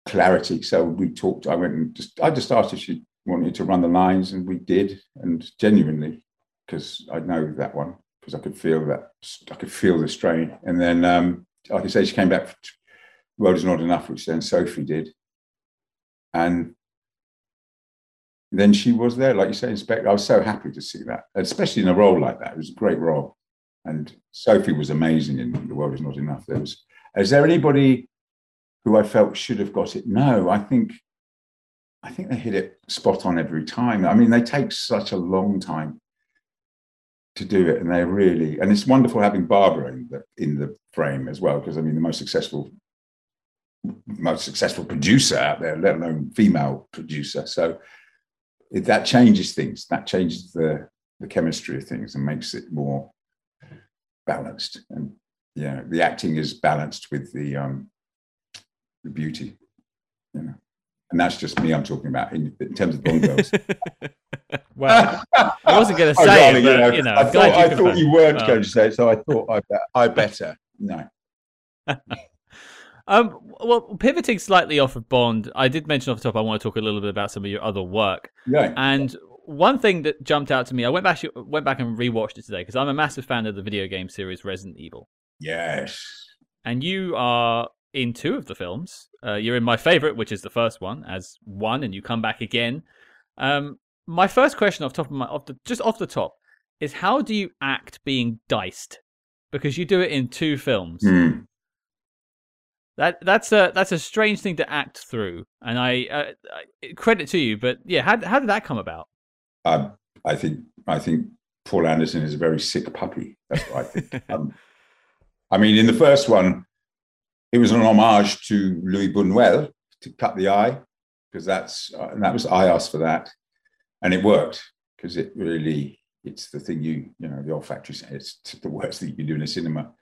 clarity. So we talked. I went and just I just asked if she wanted to run the lines, and we did, and genuinely because I know that one because I could feel that I could feel the strain, and then um, like I say, she came back. World is not enough, which then Sophie did, and then she was there, like you say, in Spectre. I was so happy to see that, especially in a role like that. It was a great role, and Sophie was amazing in The World Is Not Enough. There was. Is there anybody who I felt should have got it? No, I think. I think they hit it spot on every time. I mean, they take such a long time to do it, and they really and it's wonderful having Barbara in the in the frame as well because I mean the most successful most successful producer out there, let alone female producer. So that changes things. That changes the the chemistry of things and makes it more balanced. And yeah, the acting is balanced with the um the beauty. You know and that's just me I'm talking about in, in terms of Bond girls. well, I wasn't going to say it, but, you know, you I thought, I thought you weren't going to say it, so I thought I, bet, I better. No. um, well, pivoting slightly off of Bond, I did mention off the top I want to talk a little bit about some of your other work. Yeah. And one thing that jumped out to me, I went back went back and rewatched it today because I'm a massive fan of the video game series Resident Evil. Yes. And you are in two of the films. Uh, you're in my favorite, which is the first one, as one, and you come back again. Um, my first question, off top of my, off the, just off the top, is how do you act being diced? Because you do it in two films. Mm. That that's a that's a strange thing to act through, and I, uh, credit to you. But yeah, how how did that come about? Um, I think I think Paul Anderson is a very sick puppy. That's what I think. um, I mean, in the first one, it was an homage to Luis Buñuel to cut the eye because that's uh, and that was I asked for that, and it worked because it really it's the thing you you know the olfactory it's the worst thing you can do in a cinema.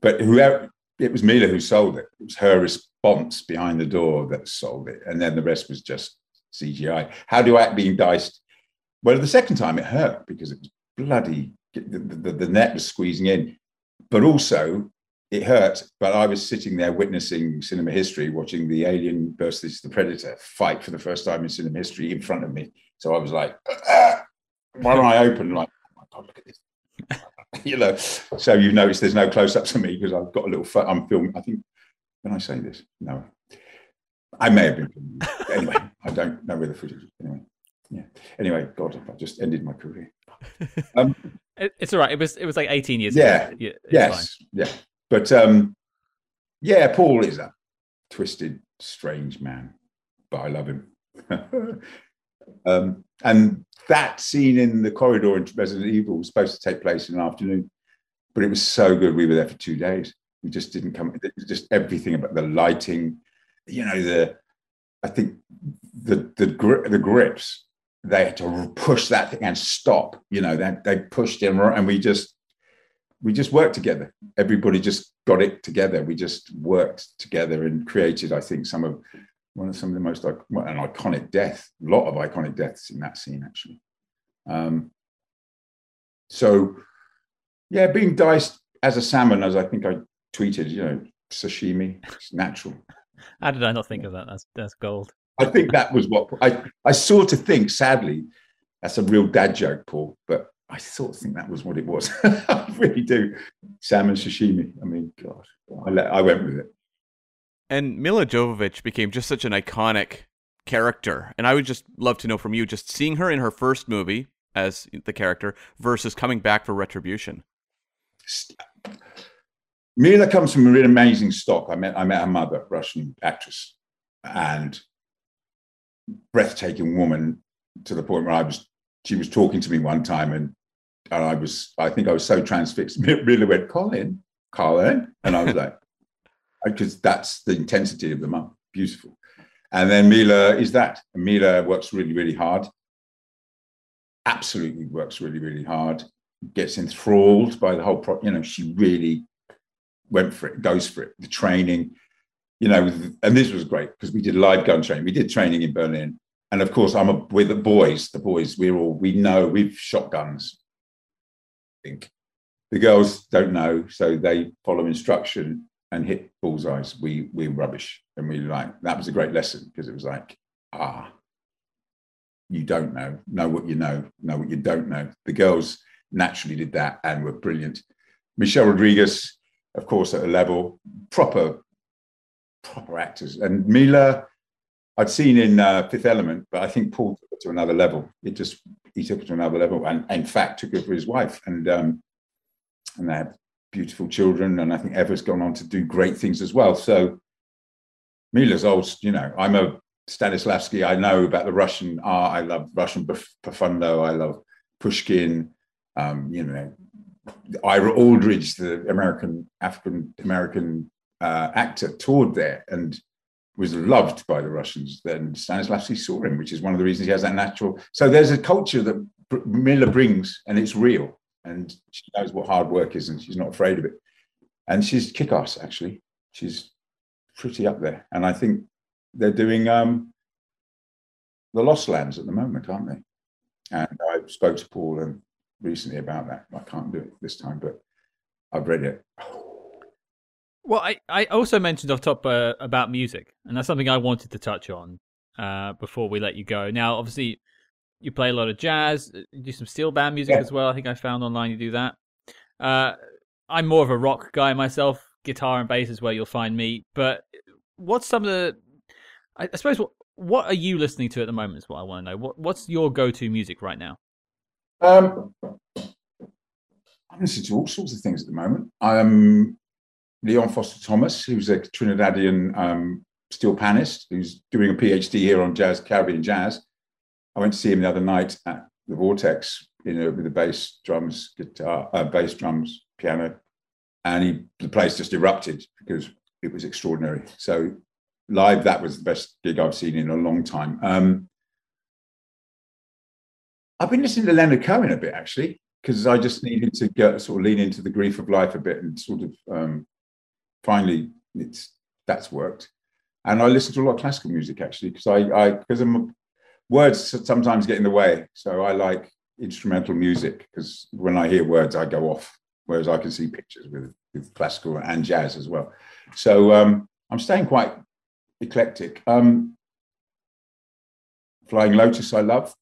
But whoever it was Milla who sold it. It was her response behind the door that sold it, and then the rest was just CGI. How do I act being diced? Well, the second time it hurt because it was bloody. The, the, the net was squeezing in, but also it hurt, but I was sitting there witnessing cinema history, watching the Alien versus the Predator fight for the first time in cinema history in front of me. So I was like, ah! one eye open, like, oh my god, look at this. you know, so you've noticed there's no close-ups of me because I've got a little. I'm filming. I think when I say this, no, I may have been. anyway, I don't know where the footage is. Anyway, yeah. Anyway, God, I just ended my career. Um, it's all right. It was it was like 18 years yeah, ago. Yeah. Yes. Fine. Yeah. But um, yeah, Paul is a twisted, strange man, but I love him. um, and that scene in the corridor in Resident Evil was supposed to take place in the afternoon, but it was so good. We were there for two days. We just didn't come. Just everything about the lighting, you know, the I think the the the grips they had to push that thing and stop. You know, they they pushed him, and we just we just worked together. Everybody just got it together. We just worked together and created, I think, some of one of some of the most well, an iconic death. A lot of iconic deaths in that scene, actually. Um, so, yeah, being diced as a salmon, as I think I tweeted, you know, sashimi, it's natural. How did I not think of that? That's that's gold. I think that was what I I sort of think. Sadly, that's a real dad joke, Paul. But I sort of think that was what it was. I really do. Salmon sashimi. I mean, God, I, let, I went with it. And Milla Jovovich became just such an iconic character. And I would just love to know from you, just seeing her in her first movie as the character versus coming back for Retribution. Milla comes from a really amazing stock. I met I met her mother, Russian actress, and breathtaking woman to the point where I was she was talking to me one time and and I was I think I was so transfixed. Milla went, Colin, Colin, and I was like, because that's the intensity of the mum. Beautiful. And then Milla is that. Milla works really, really hard. Absolutely works really, really hard. Gets enthralled by the whole pro. You know, she really went for it, goes for it. The training, you know, and this was great because we did live gun training. We did training in Berlin. And of course, I'm a, with the boys. The boys, we're all we know we've shot guns. I think the girls don't know, so they follow instruction and hit bullseyes. We we're rubbish, and we like that was a great lesson because it was like ah, you don't know, know what you know, know what you don't know. The girls naturally did that and were brilliant. Michelle Rodriguez, of course, at a level proper proper actors, and Milla. I'd seen in uh, Fifth Element, but I think Paul took it to another level. It just he took it to another level, and, in fact took it for his wife, and um, and they have beautiful children, and I think Ever's gone on to do great things as well. So Milla's old, you know, I'm a Stanislavski. I know about the Russian art. I love Russian profundo. I love Pushkin. Um, you know, Ira Aldridge, the American African American uh, actor, toured there and was loved by the Russians. Then Stanislavski saw him, which is one of the reasons he has that natural. So there's a culture that Milla brings, and it's real and she knows what hard work is and she's not afraid of it. And she's kick ass, actually. She's pretty up there. And I think they're doing um, the Lost Lands at the moment, aren't they? And I spoke to Paul and recently about that. I can't do it this time, but I've read it. Well, I, I also mentioned off top uh, about music, and that's something I wanted to touch on uh, before we let you go. Now, obviously, you play a lot of jazz, uh, do some steel band music yeah. as well. I think I found online you do that. Uh, I'm more of a rock guy myself. Guitar and bass is where you'll find me. But what's some of the? I, I suppose what what are you listening to at the moment is what I want to know. What what's your go to music right now? Um, I'm listening to all sorts of things at the moment. I'm Leon Foster Thomas, who's a Trinidadian um, steel panist who's doing a PhD here on jazz, Caribbean jazz. I went to see him the other night at the Vortex, you know, with the bass, drums, guitar, uh, bass, drums, piano, and he the place just erupted because it was extraordinary. So live, that was the best gig I've seen in a long time. Um, I've been listening to Leonard Cohen a bit actually because I just needed to get sort of lean into the grief of life a bit and sort of um, finally it's that's worked. And I listen to a lot of classical music actually because I I because I'm words sometimes get in the way. So I like instrumental music because when I hear words, I go off, whereas I can see pictures with, with classical and jazz as well. So um, I'm staying quite eclectic. Um, Flying Lotus, I love.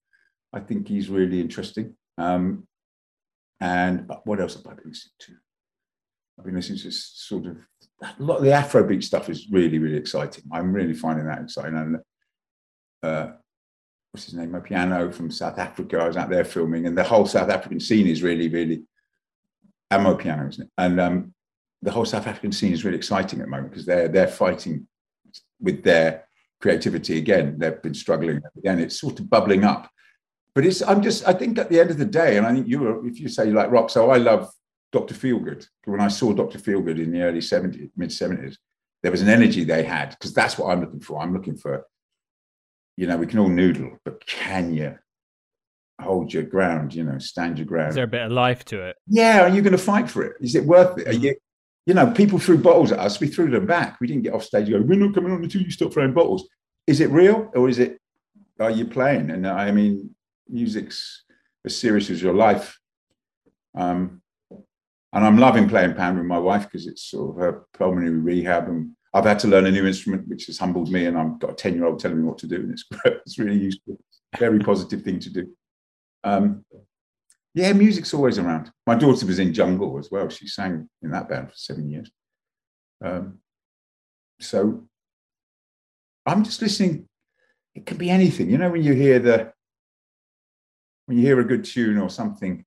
I think he's really interesting. Um, and what else have I been listening to? I've been listening to sort of a lot of the Afrobeat stuff is really, really exciting. I'm really finding that exciting. And uh, what's his name, Mo piano from South Africa. I was out there filming, and the whole South African scene is really, really, amapiano, isn't it? And um, the whole South African scene is really exciting at the moment because they're they're fighting with their creativity again. They've been struggling again. It's sort of bubbling up, but it's. I'm just. I think at the end of the day, and I think you were, if you say you like rock, so I love Dr. Feelgood. When I saw Dr. Feelgood in the early 70s, mid 70s, there was an energy they had because that's what I'm looking for. I'm looking for you know, we can all noodle, but can you hold your ground? You know, stand your ground. Is there a bit of life to it? Yeah. Are you going to fight for it? Is it worth it? Are you, you know, people threw bottles at us. We threw them back. We didn't get off stage. go, we're not coming on until you stop throwing bottles. Is it real or is it? Are you playing? And I mean, music's as serious as your life. Um, and I'm loving playing pan with my wife because it's sort of her pulmonary rehab and I've had to learn a new instrument, which has humbled me, and I've got a 10 year old telling me what to do, and it's, it's really useful. Very positive thing to do. Um, yeah, music's always around. My daughter was in Jungle as well. She sang in that band for seven years. Um, so I'm just listening. It can be anything, you know, when you hear the when you hear a good tune or something.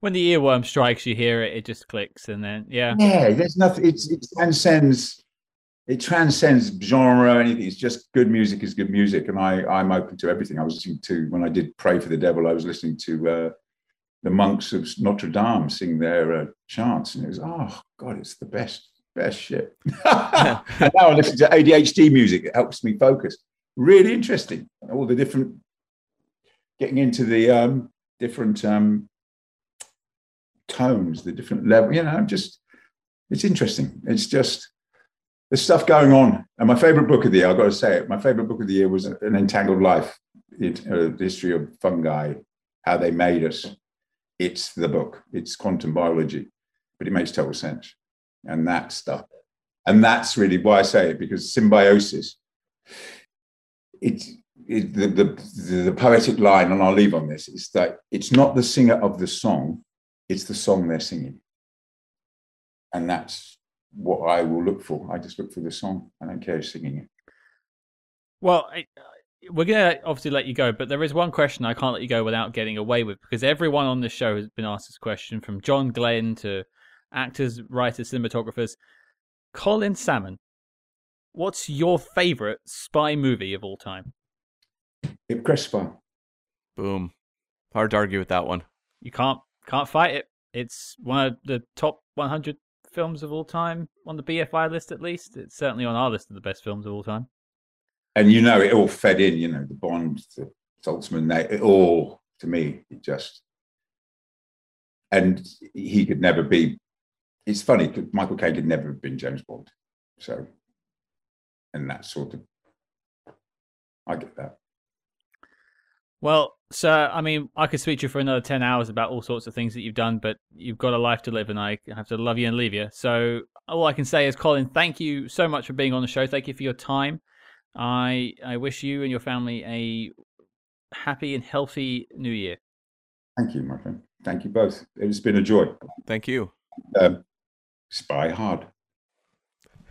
When the earworm strikes, you hear it, it just clicks, and then yeah, Yeah, there's nothing. It's it transcends. It transcends genre. Anything. It's just good music is good music, and I I'm open to everything. I was listening to when I did Prey for the Devil. I was listening to uh, the monks of Notre Dame sing their uh, chants, and it was oh god, it's the best best shit. and now I listen to ADHD music. It helps me focus. Really interesting. All the different getting into the um, different um, tones, the different level. You know, just it's interesting. It's just there's stuff going on. And my favorite book of the year, I've got to say it. My favorite book of the year was An Entangled Life, it, uh, the history of fungi, how they made us. It's the book. It's quantum biology, but it makes total sense. And that stuff. And that's really why I say it because symbiosis. It's it, the, the, the poetic line, and I'll leave on this, is that it's not the singer of the song, it's the song they're singing. And that's what I will look for. I just look for the song. I don't care who's singing it. Well, I, we're going to obviously let you go, but there is one question I can't let you go without getting away with because everyone on this show has been asked this question from John Glenn to actors, writers, cinematographers. Colin Salmon, what's your favorite spy movie of all time? Ipcress File. Boom. Hard to argue with that one. You can't can't fight it. It's one of the top 100 films of all time on the BFI list, at least. It's certainly on our list of the best films of all time. And you know, it all fed in. You know, the Bond, the Saltzman, they, it all to me, it just. And he could never be. It's funny because Michael Caine could never have been James Bond. So, and that sort of, I get that. Well, sir, I mean, I could speak to you for another 10 hours about all sorts of things that you've done, but you've got a life to live, and I have to love you and leave you. So, all I can say is, Colin, thank you so much for being on the show. Thank you for your time. I I wish you and your family a happy and healthy new year. Thank you, my friend. Thank you both. It's been a joy. Thank you. Um, spy hard.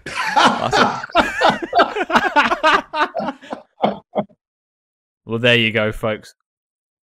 well, there you go, folks.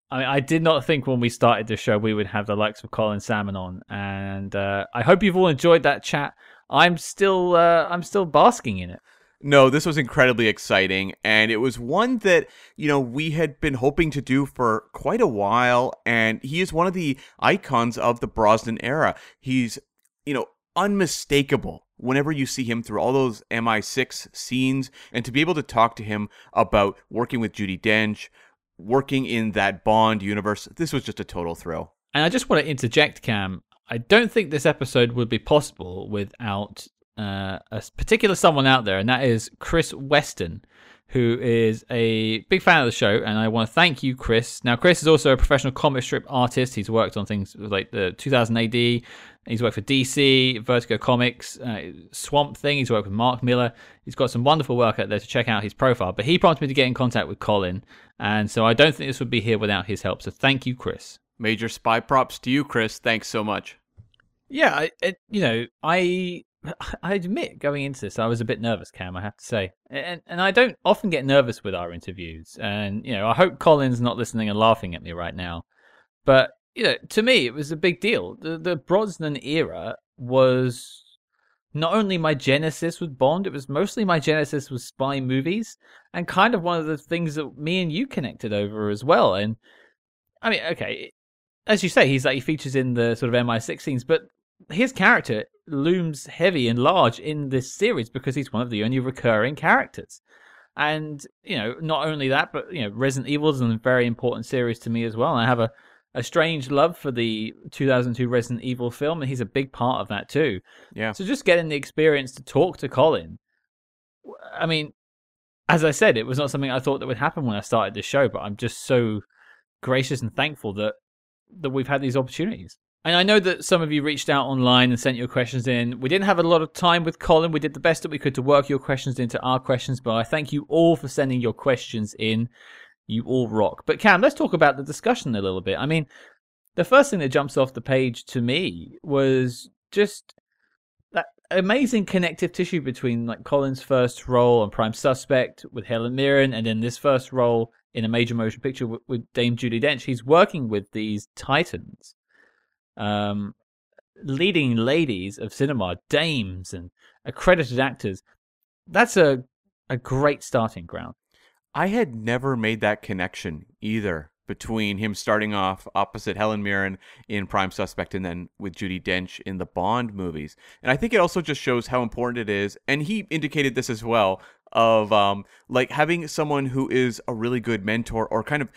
I mean, I did not think when we started the show we would have the likes of Colin Salmon on, and uh, I hope you've all enjoyed that chat. I'm still, uh, I'm still basking in it. No, this was incredibly exciting, and it was one that you know we had been hoping to do for quite a while. And he is one of the icons of the Brosnan era. He's, you know, unmistakable whenever you see him through all those MI6 scenes, and to be able to talk to him about working with Judi Dench, working in that Bond universe, this was just a total thrill. And I just want to interject, Cam. I don't think this episode would be possible without uh, a particular someone out there, and that is Chris Weston, who is a big fan of the show. And I want to thank you, Chris. Now, Chris is also a professional comic strip artist. He's worked on things like the 2000 AD. He's worked for DC, Vertigo Comics, uh, Swamp Thing. He's worked with Mark Millar. He's got some wonderful work out there to check out his profile. But he prompted me to get in contact with Colin, and so I don't think this would be here without his help. So thank you, Chris. Major spy props to you, Chris. Thanks so much. Yeah, I, it, you know, I I admit going into this, I was a bit nervous, Cam. I have to say, and and I don't often get nervous with our interviews, and you know, I hope Colin's not listening and laughing at me right now. But you know, to me, it was a big deal. The the Brosnan era was not only my genesis with Bond, it was mostly my genesis with spy movies, and kind of one of the things that me and you connected over as well. And I mean, okay, as you say, he's like he features in the sort of MI6 scenes, but his character looms heavy and large in this series because he's one of the only recurring characters. And, you know, not only that, but, you know, Resident Evil is a very important series to me as well. And I have a, a strange love for the 2002 Resident Evil film, and he's a big part of that too. Yeah. So just getting the experience to talk to Colin, I mean, as I said, it was not something I thought that would happen when I started this show, but I'm just so gracious and thankful that that we've had these opportunities. And I know that some of you reached out online and sent your questions in. We didn't have a lot of time with Colin. We did the best that we could to work your questions into our questions, but I thank you all for sending your questions in. You all rock. But Cam, let's talk about the discussion a little bit. I mean, the first thing that jumps off the page to me was just that amazing connective tissue between like Colin's first role on Prime Suspect with Helen Mirren, and then this first role in a major motion picture with, with Dame Judi Dench. He's working with these titans, um, leading ladies of cinema, dames, and accredited actors. That's a a great starting ground. I had never made that connection either between him starting off opposite Helen Mirren in Prime Suspect and then with Judi Dench in the Bond movies. And I think it also just shows how important it is. And he indicated this as well of um, like having someone who is a really good mentor or kind of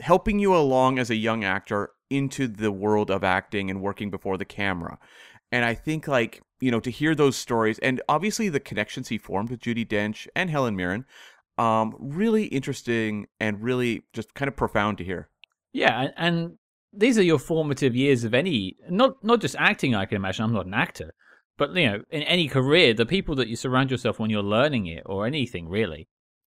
helping you along as a young actor into the world of acting and working before the camera. And I think like you know to hear those stories and obviously the connections he formed with Judi Dench and Helen Mirren um, really interesting and really just kind of profound to hear. Yeah, and, these are your formative years of any not not just acting. I can imagine. I'm not an actor, but you know, in any career, the people that you surround yourself when you're learning it or anything really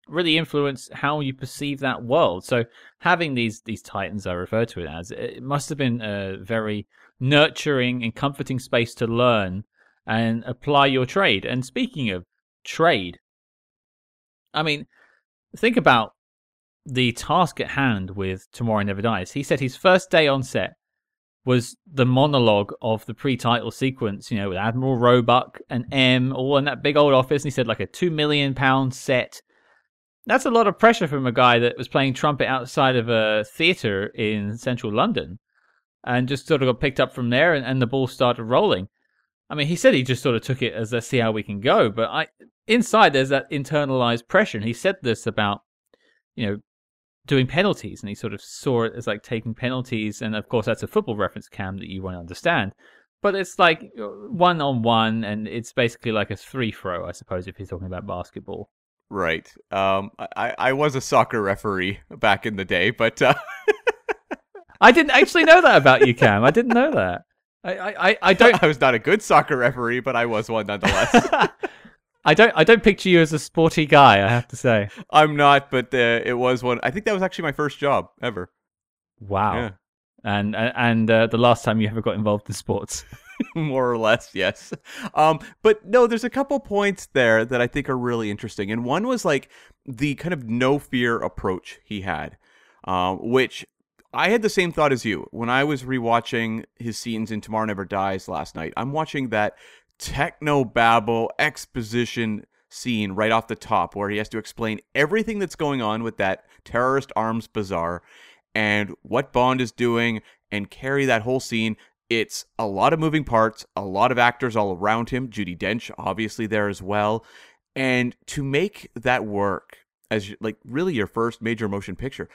really influence how you perceive that world. So having these these titans, I refer to it as, it must have been a very nurturing and comforting space to learn and apply your trade. And speaking of trade, I mean, think about the task at hand with Tomorrow Never Dies. He said his first day on set was the monologue of the pre-title sequence, you know, with Admiral Roebuck and M all in that big old office. And he said like a two million pound set. That's a lot of pressure from a guy that was playing trumpet outside of a theater in central London and just sort of got picked up from there and, and the ball started rolling. I mean, he said he just sort of took it as let's see how we can go, but I inside there's that internalized pressure, and he said this about you know doing penalties, and he sort of saw it as like taking penalties, and of course that's a football reference cam that you won't understand, but it's like one on one, and it's basically like a three throw, I suppose, if you're talking about basketball. Right. Um, I I was a soccer referee back in the day, but uh... I didn't actually know that about you, Cam. I didn't know that. I, I, I don't. I was not a good soccer referee, but I was one nonetheless. I don't. I don't picture you as a sporty guy. I have to say. I'm not, but uh, it was one. I think that was actually my first job ever. Wow. Yeah. And and uh, the last time you ever got involved in sports. More or less, yes. Um, but no, there's a couple points there that I think are really interesting, and one was like the kind of no fear approach he had, um, which I had the same thought as you when I was rewatching his scenes in Tomorrow Never Dies last night. I'm watching that techno babble exposition scene right off the top where he has to explain everything that's going on with that terrorist arms bazaar and what Bond is doing and carry that whole scene. It's a lot of moving parts, a lot of actors all around him, Judi Dench obviously there as well. And to make that work as like really your first major motion picture,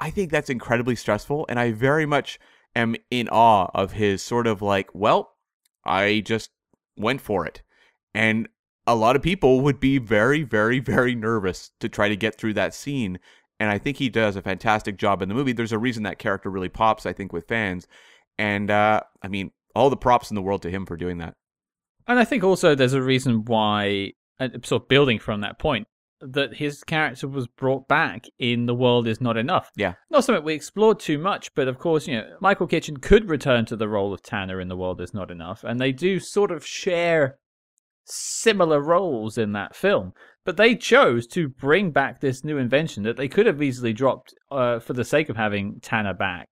I think that's incredibly stressful. And I very much am in awe of his sort of like, well, I just went for it. And a lot of people would be very, very, very nervous to try to get through that scene. And I think he does a fantastic job in the movie. There's a reason that character really pops, I think, with fans. And uh, I mean, all the props in the world to him for doing that. And I think also there's a reason why, sort of building from that point, that his character was brought back in The World Is Not Enough. Yeah. Not something we explored too much, but of course, you know, Michael Kitchen could return to the role of Tanner in The World Is Not Enough, and they do sort of share similar roles in that film. But they chose to bring back this new invention that they could have easily dropped uh, for the sake of having Tanner back.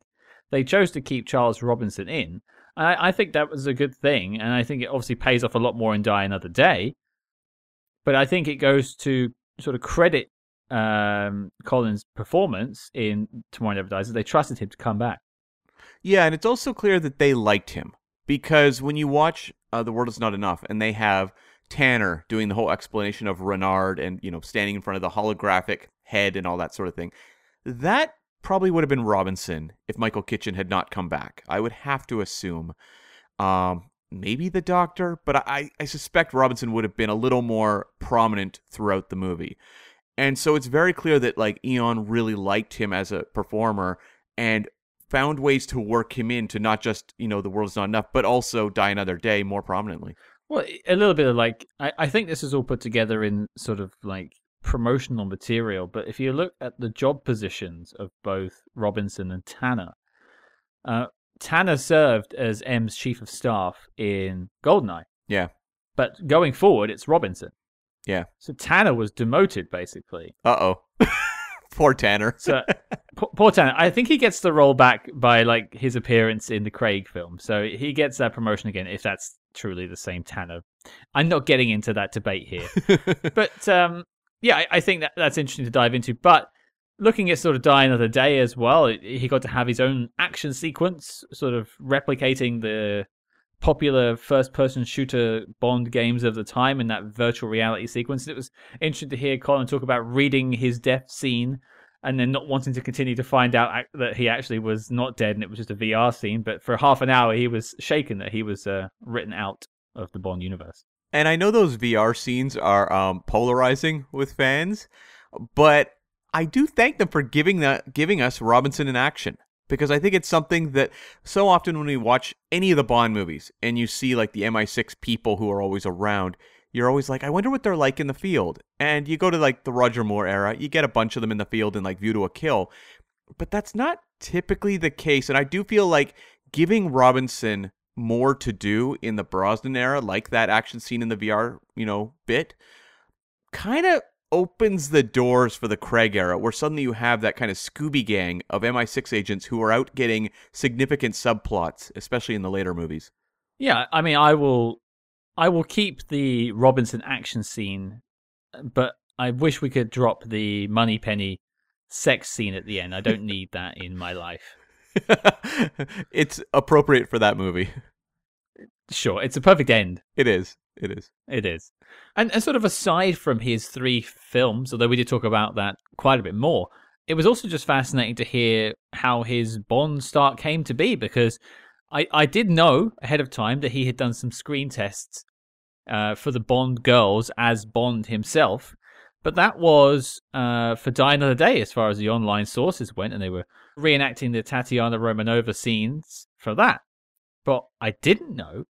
They chose to keep Charles Robinson in. I, I think that was a good thing, and I think it obviously pays off a lot more in Die Another Day. But I think it goes to sort of credit um, Colin's performance in Tomorrow Never Dies. They trusted him to come back. Yeah, and it's also clear that they liked him because when you watch uh, The World Is Not Enough and they have Tanner doing the whole explanation of Renard and you know standing in front of the holographic head and all that sort of thing, that probably would have been Robinson if Michael Kitchen had not come back. I would have to assume. Um, maybe the doctor, but I, I suspect Robinson would have been a little more prominent throughout the movie. And so it's very clear that like Eon really liked him as a performer and found ways to work him into not just, you know, the world's not enough, but also Die Another Day more prominently. Well, a little bit of like I, I think this is all put together in sort of like promotional material, but if you look at the job positions of both Robinson and Tanner, uh, Tanner served as M's chief of staff in Goldeneye. Yeah. But going forward, it's Robinson. Yeah. So Tanner was demoted basically. Uh oh. Poor Tanner. So poor, poor Tanner. I think he gets the role back by like his appearance in the Craig film. So he gets that promotion again if that's truly the same Tanner. I'm not getting into that debate here. but um, yeah, I, I, think that that's interesting to dive into. But looking at sort of Die Another Day as well, he got to have his own action sequence, sort of replicating the popular first person shooter Bond games of the time in that virtual reality sequence. And It was interesting to hear Colin talk about reading his death scene and then not wanting to continue to find out that he actually was not dead and it was just a VR scene. But for half an hour, he was shaken that he was uh, written out of the Bond universe. And I know those VR scenes are um, polarizing with fans, but I do thank them for giving that giving us Robinson in action because I think it's something that so often when we watch any of the Bond movies and you see like the MI6 people who are always around, you're always like, I wonder what they're like in the field. And you go to like the Roger Moore era, you get a bunch of them in the field and like View to a Kill, but that's not typically the case. And I do feel like giving Robinson more to do in the Brosnan era, like that action scene in the VR, you know, bit, kind of opens the doors for the Craig era, where suddenly you have that kind of Scooby gang of MI6 agents who are out getting significant subplots, especially in the later movies. Yeah, I mean, I will, I will keep the Robinson action scene, but I wish we could drop the Moneypenny sex scene at the end. I don't need that in my life. it's appropriate for that movie. Sure, it's a perfect end. It is. It is. It is. And, and sort of aside from his three films, although we did talk about that quite a bit more, it was also just fascinating to hear how his Bond start came to be because I, I did know ahead of time that he had done some screen tests uh, for the Bond girls as Bond himself. But that was uh, for Die Another Day, as far as the online sources went, and they were reenacting the Tatiana Romanova scenes for that. But I didn't know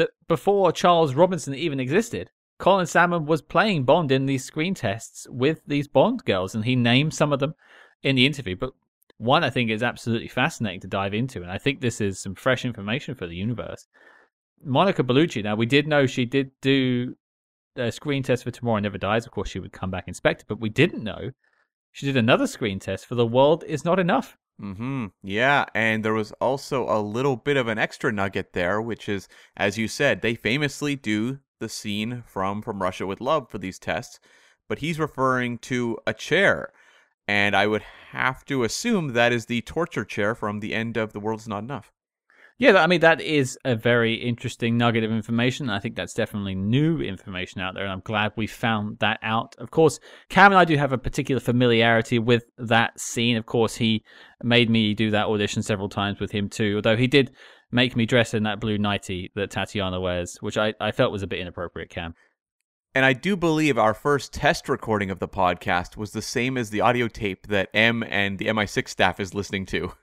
that before Charles Robinson even existed, Colin Salmon was playing Bond in these screen tests with these Bond girls, and he named some of them in the interview. But one I think is absolutely fascinating to dive into, and I think this is some fresh information for the universe. Monica Bellucci. Now we did know she did do a screen test for Tomorrow Never Dies. Of course, she would come back in Spectre, but we didn't know she did another screen test for The World Is Not Enough. Hmm. Yeah, and there was also a little bit of an extra nugget there, which is, as you said, they famously do the scene from From Russia with Love for these tests, but he's referring to a chair, and I would have to assume that is the torture chair from the end of The World Is Not Enough. Yeah, I mean that is a very interesting nugget of information. I think that's definitely new information out there, and I'm glad we found that out. Of course, Cam and I do have a particular familiarity with that scene. Of course, he made me do that audition several times with him too. Although he did make me dress in that blue nightie that Tatiana wears, which I, I felt was a bit inappropriate, Cam. And I do believe our first test recording of the podcast was the same as the audio tape that M and the MI6 staff is listening to.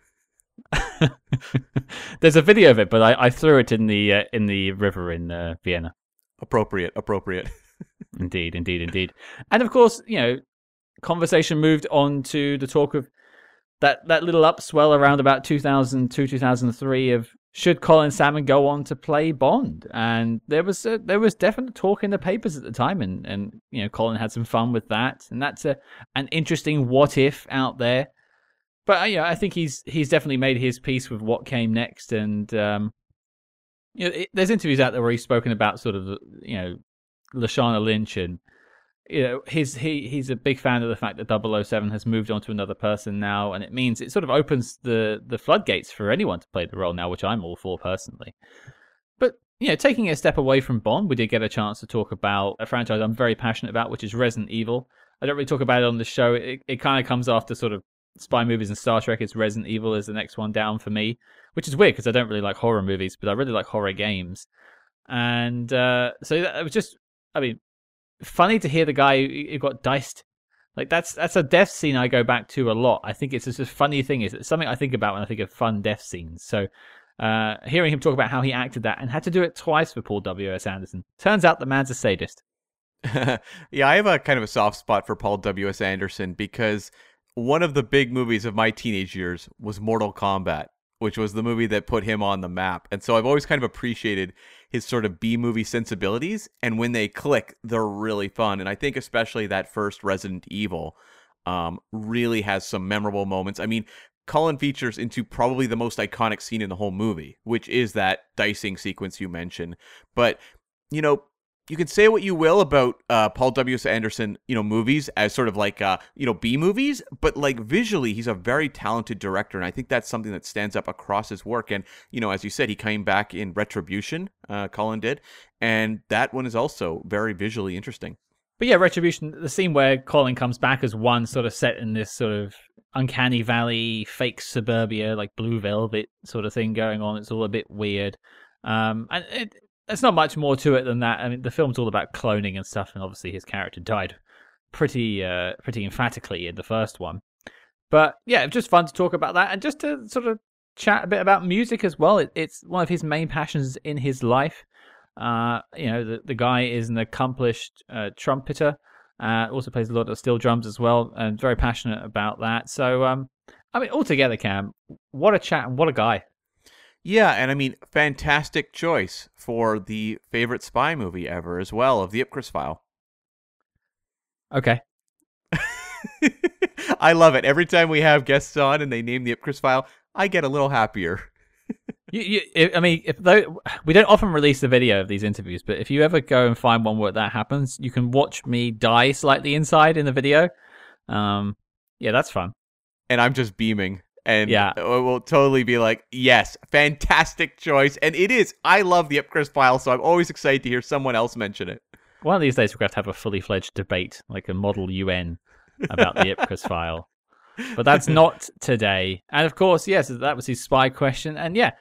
There's a video of it, but I, I threw it in the uh, in the river in uh, Vienna. Appropriate, appropriate. indeed, indeed, indeed. And of course, you know, conversation moved on to the talk of that that little upswell around about 2002, 2003 of should Colin Salmon go on to play Bond? And there was a, there was definite talk in the papers at the time, and and you know Colin had some fun with that, and that's a an interesting what if out there but uh, yeah, I think he's he's definitely made his peace with what came next, and um, you know, it, there's interviews out there where he's spoken about sort of you know Lashana Lynch and you know his he he's a big fan of the fact that 007 has moved on to another person now, and it means it sort of opens the the floodgates for anyone to play the role now, which I'm all for personally. But you know, taking a step away from Bond, we did get a chance to talk about a franchise I'm very passionate about, which is Resident Evil. I don't really talk about it on the show. It, it kind of comes after sort of spy movies and Star Trek, it's Resident Evil is the next one down for me, which is weird because I don't really like horror movies, but I really like horror games. And uh, so it was just, I mean, funny to hear the guy who got diced. Like that's that's a death scene I go back to a lot. I think it's just a funny thing. Is it's something I think about when I think of fun death scenes. So uh, hearing him talk about how he acted that and had to do it twice for Paul W S Anderson. Turns out the man's a sadist. yeah, I have a kind of a soft spot for Paul W S Anderson because one of the big movies of my teenage years was Mortal Kombat. which was the movie that put him on the map. And so I've always kind of appreciated his sort of B movie sensibilities. And when they click, they're really fun. And I think especially that first Resident Evil um, really has some memorable moments. I mean, Colin features into probably the most iconic scene in the whole movie, which is that dicing sequence you mentioned. But, you know, you can say what you will about uh, Paul W. S. Anderson, you know, movies as sort of like, uh, you know, B movies, but like visually, he's a very talented director, and I think that's something that stands up across his work. And you know, as you said, he came back in Retribution, uh, Colin did, and that one is also very visually interesting. But yeah, Retribution, the scene where Colin comes back as one sort of set in this sort of uncanny valley, fake suburbia, like blue velvet sort of thing going on. It's all a bit weird. Um, and it, there's not much more to it than that. I mean, the film's all about cloning and stuff, and obviously his character died pretty, uh, pretty emphatically in the first one. But yeah, just fun to talk about that and just to sort of chat a bit about music as well. It, it's one of his main passions in his life. Uh, you know, the, the guy is an accomplished uh, trumpeter. Uh, also plays a lot of steel drums as well, and very passionate about that. So, um, I mean, altogether, Cam, what a chat and what a guy. Yeah, and I mean, fantastic choice for the favorite spy movie ever as well of the Ipcress file. Okay. I love it. Every time we have guests on and they name the Ipcress file, I get a little happier. you, you, I mean, if though we don't often release the video of these interviews, but if you ever go and find one where that happens, you can watch me die slightly inside in the video. Um, yeah, that's fun. And I'm just beaming and yeah, will totally be like, yes, fantastic choice, and it is. I love the Ipcress file, so I'm always excited to hear someone else mention it. One of these days, we're going to have to have a fully fledged debate, like a model UN, about the Ipcress file. But that's not today. And of course, yes, that was his spy question. And yeah,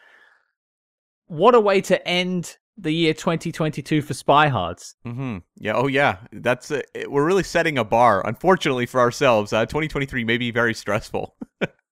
what a way to end the year 2022 for spy hards. Mm-hmm. Yeah. Oh, yeah. That's a, we're really setting a bar. Unfortunately for ourselves, uh, 2023 may be very stressful.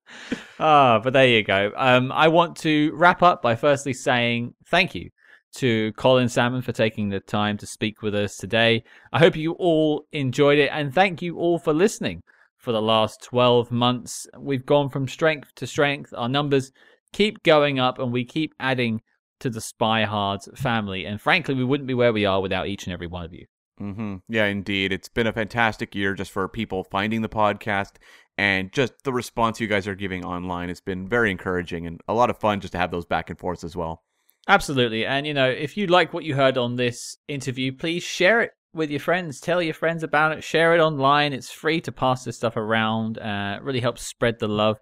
Ah, but there you go. Um, I want to wrap up by firstly saying thank you to Colin Salmon for taking the time to speak with us today. I hope you all enjoyed it, and thank you all for listening for the last 12 months. We've gone from strength to strength. Our numbers keep going up, and we keep adding to the Spy Hards family. And frankly, we wouldn't be where we are without each and every one of you. Mm-hmm. Yeah, indeed. It's been a fantastic year just for people finding the podcast and just the response you guys are giving online has been very encouraging and a lot of fun just to have those back and forths as well. Absolutely. And, you know, if you like what you heard on this interview, please share it with your friends. Tell your friends about it. Share it online. It's free to pass this stuff around. Uh, really helps spread the love.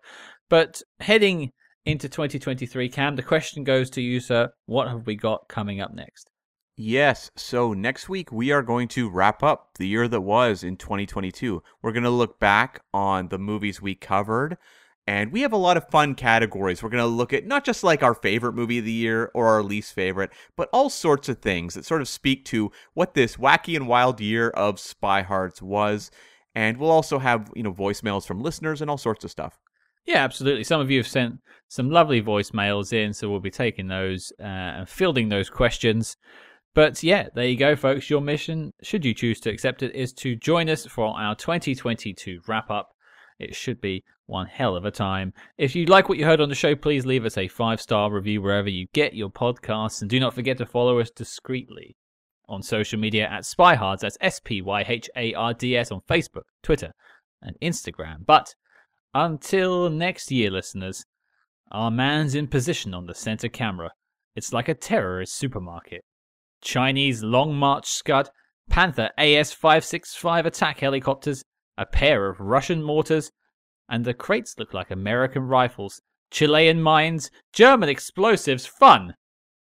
But heading into 2023, Cam, the question goes to you, sir. What have we got coming up next? Yes. So next week we are going to wrap up the year that was in 2022. We're going to look back on the movies we covered. And we have a lot of fun categories. We're going to look at not just like our favorite movie of the year or our least favorite, but all sorts of things that sort of speak to what this wacky and wild year of Spy Hards was. And we'll also have, you know, voicemails from listeners and all sorts of stuff. Yeah, absolutely. Some of you have sent some lovely voicemails in, so we'll be taking those uh, and fielding those questions. But yeah, there you go, folks. Your mission, should you choose to accept it, is to join us for our 2022 wrap up. It should be one hell of a time. If you like what you heard on the show, please leave us a five star review wherever you get your podcasts. And do not forget to follow us discreetly on social media at SpyHards. That's S P Y H A R D S on Facebook, Twitter, and Instagram. But until next year, listeners, our man's in position on the center camera. It's like a terrorist supermarket. Chinese Long March Scud, Panther AS 565 attack helicopters, a pair of Russian mortars, and the crates look like American rifles, Chilean mines, German explosives, fun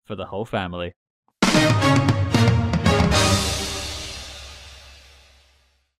for the whole family.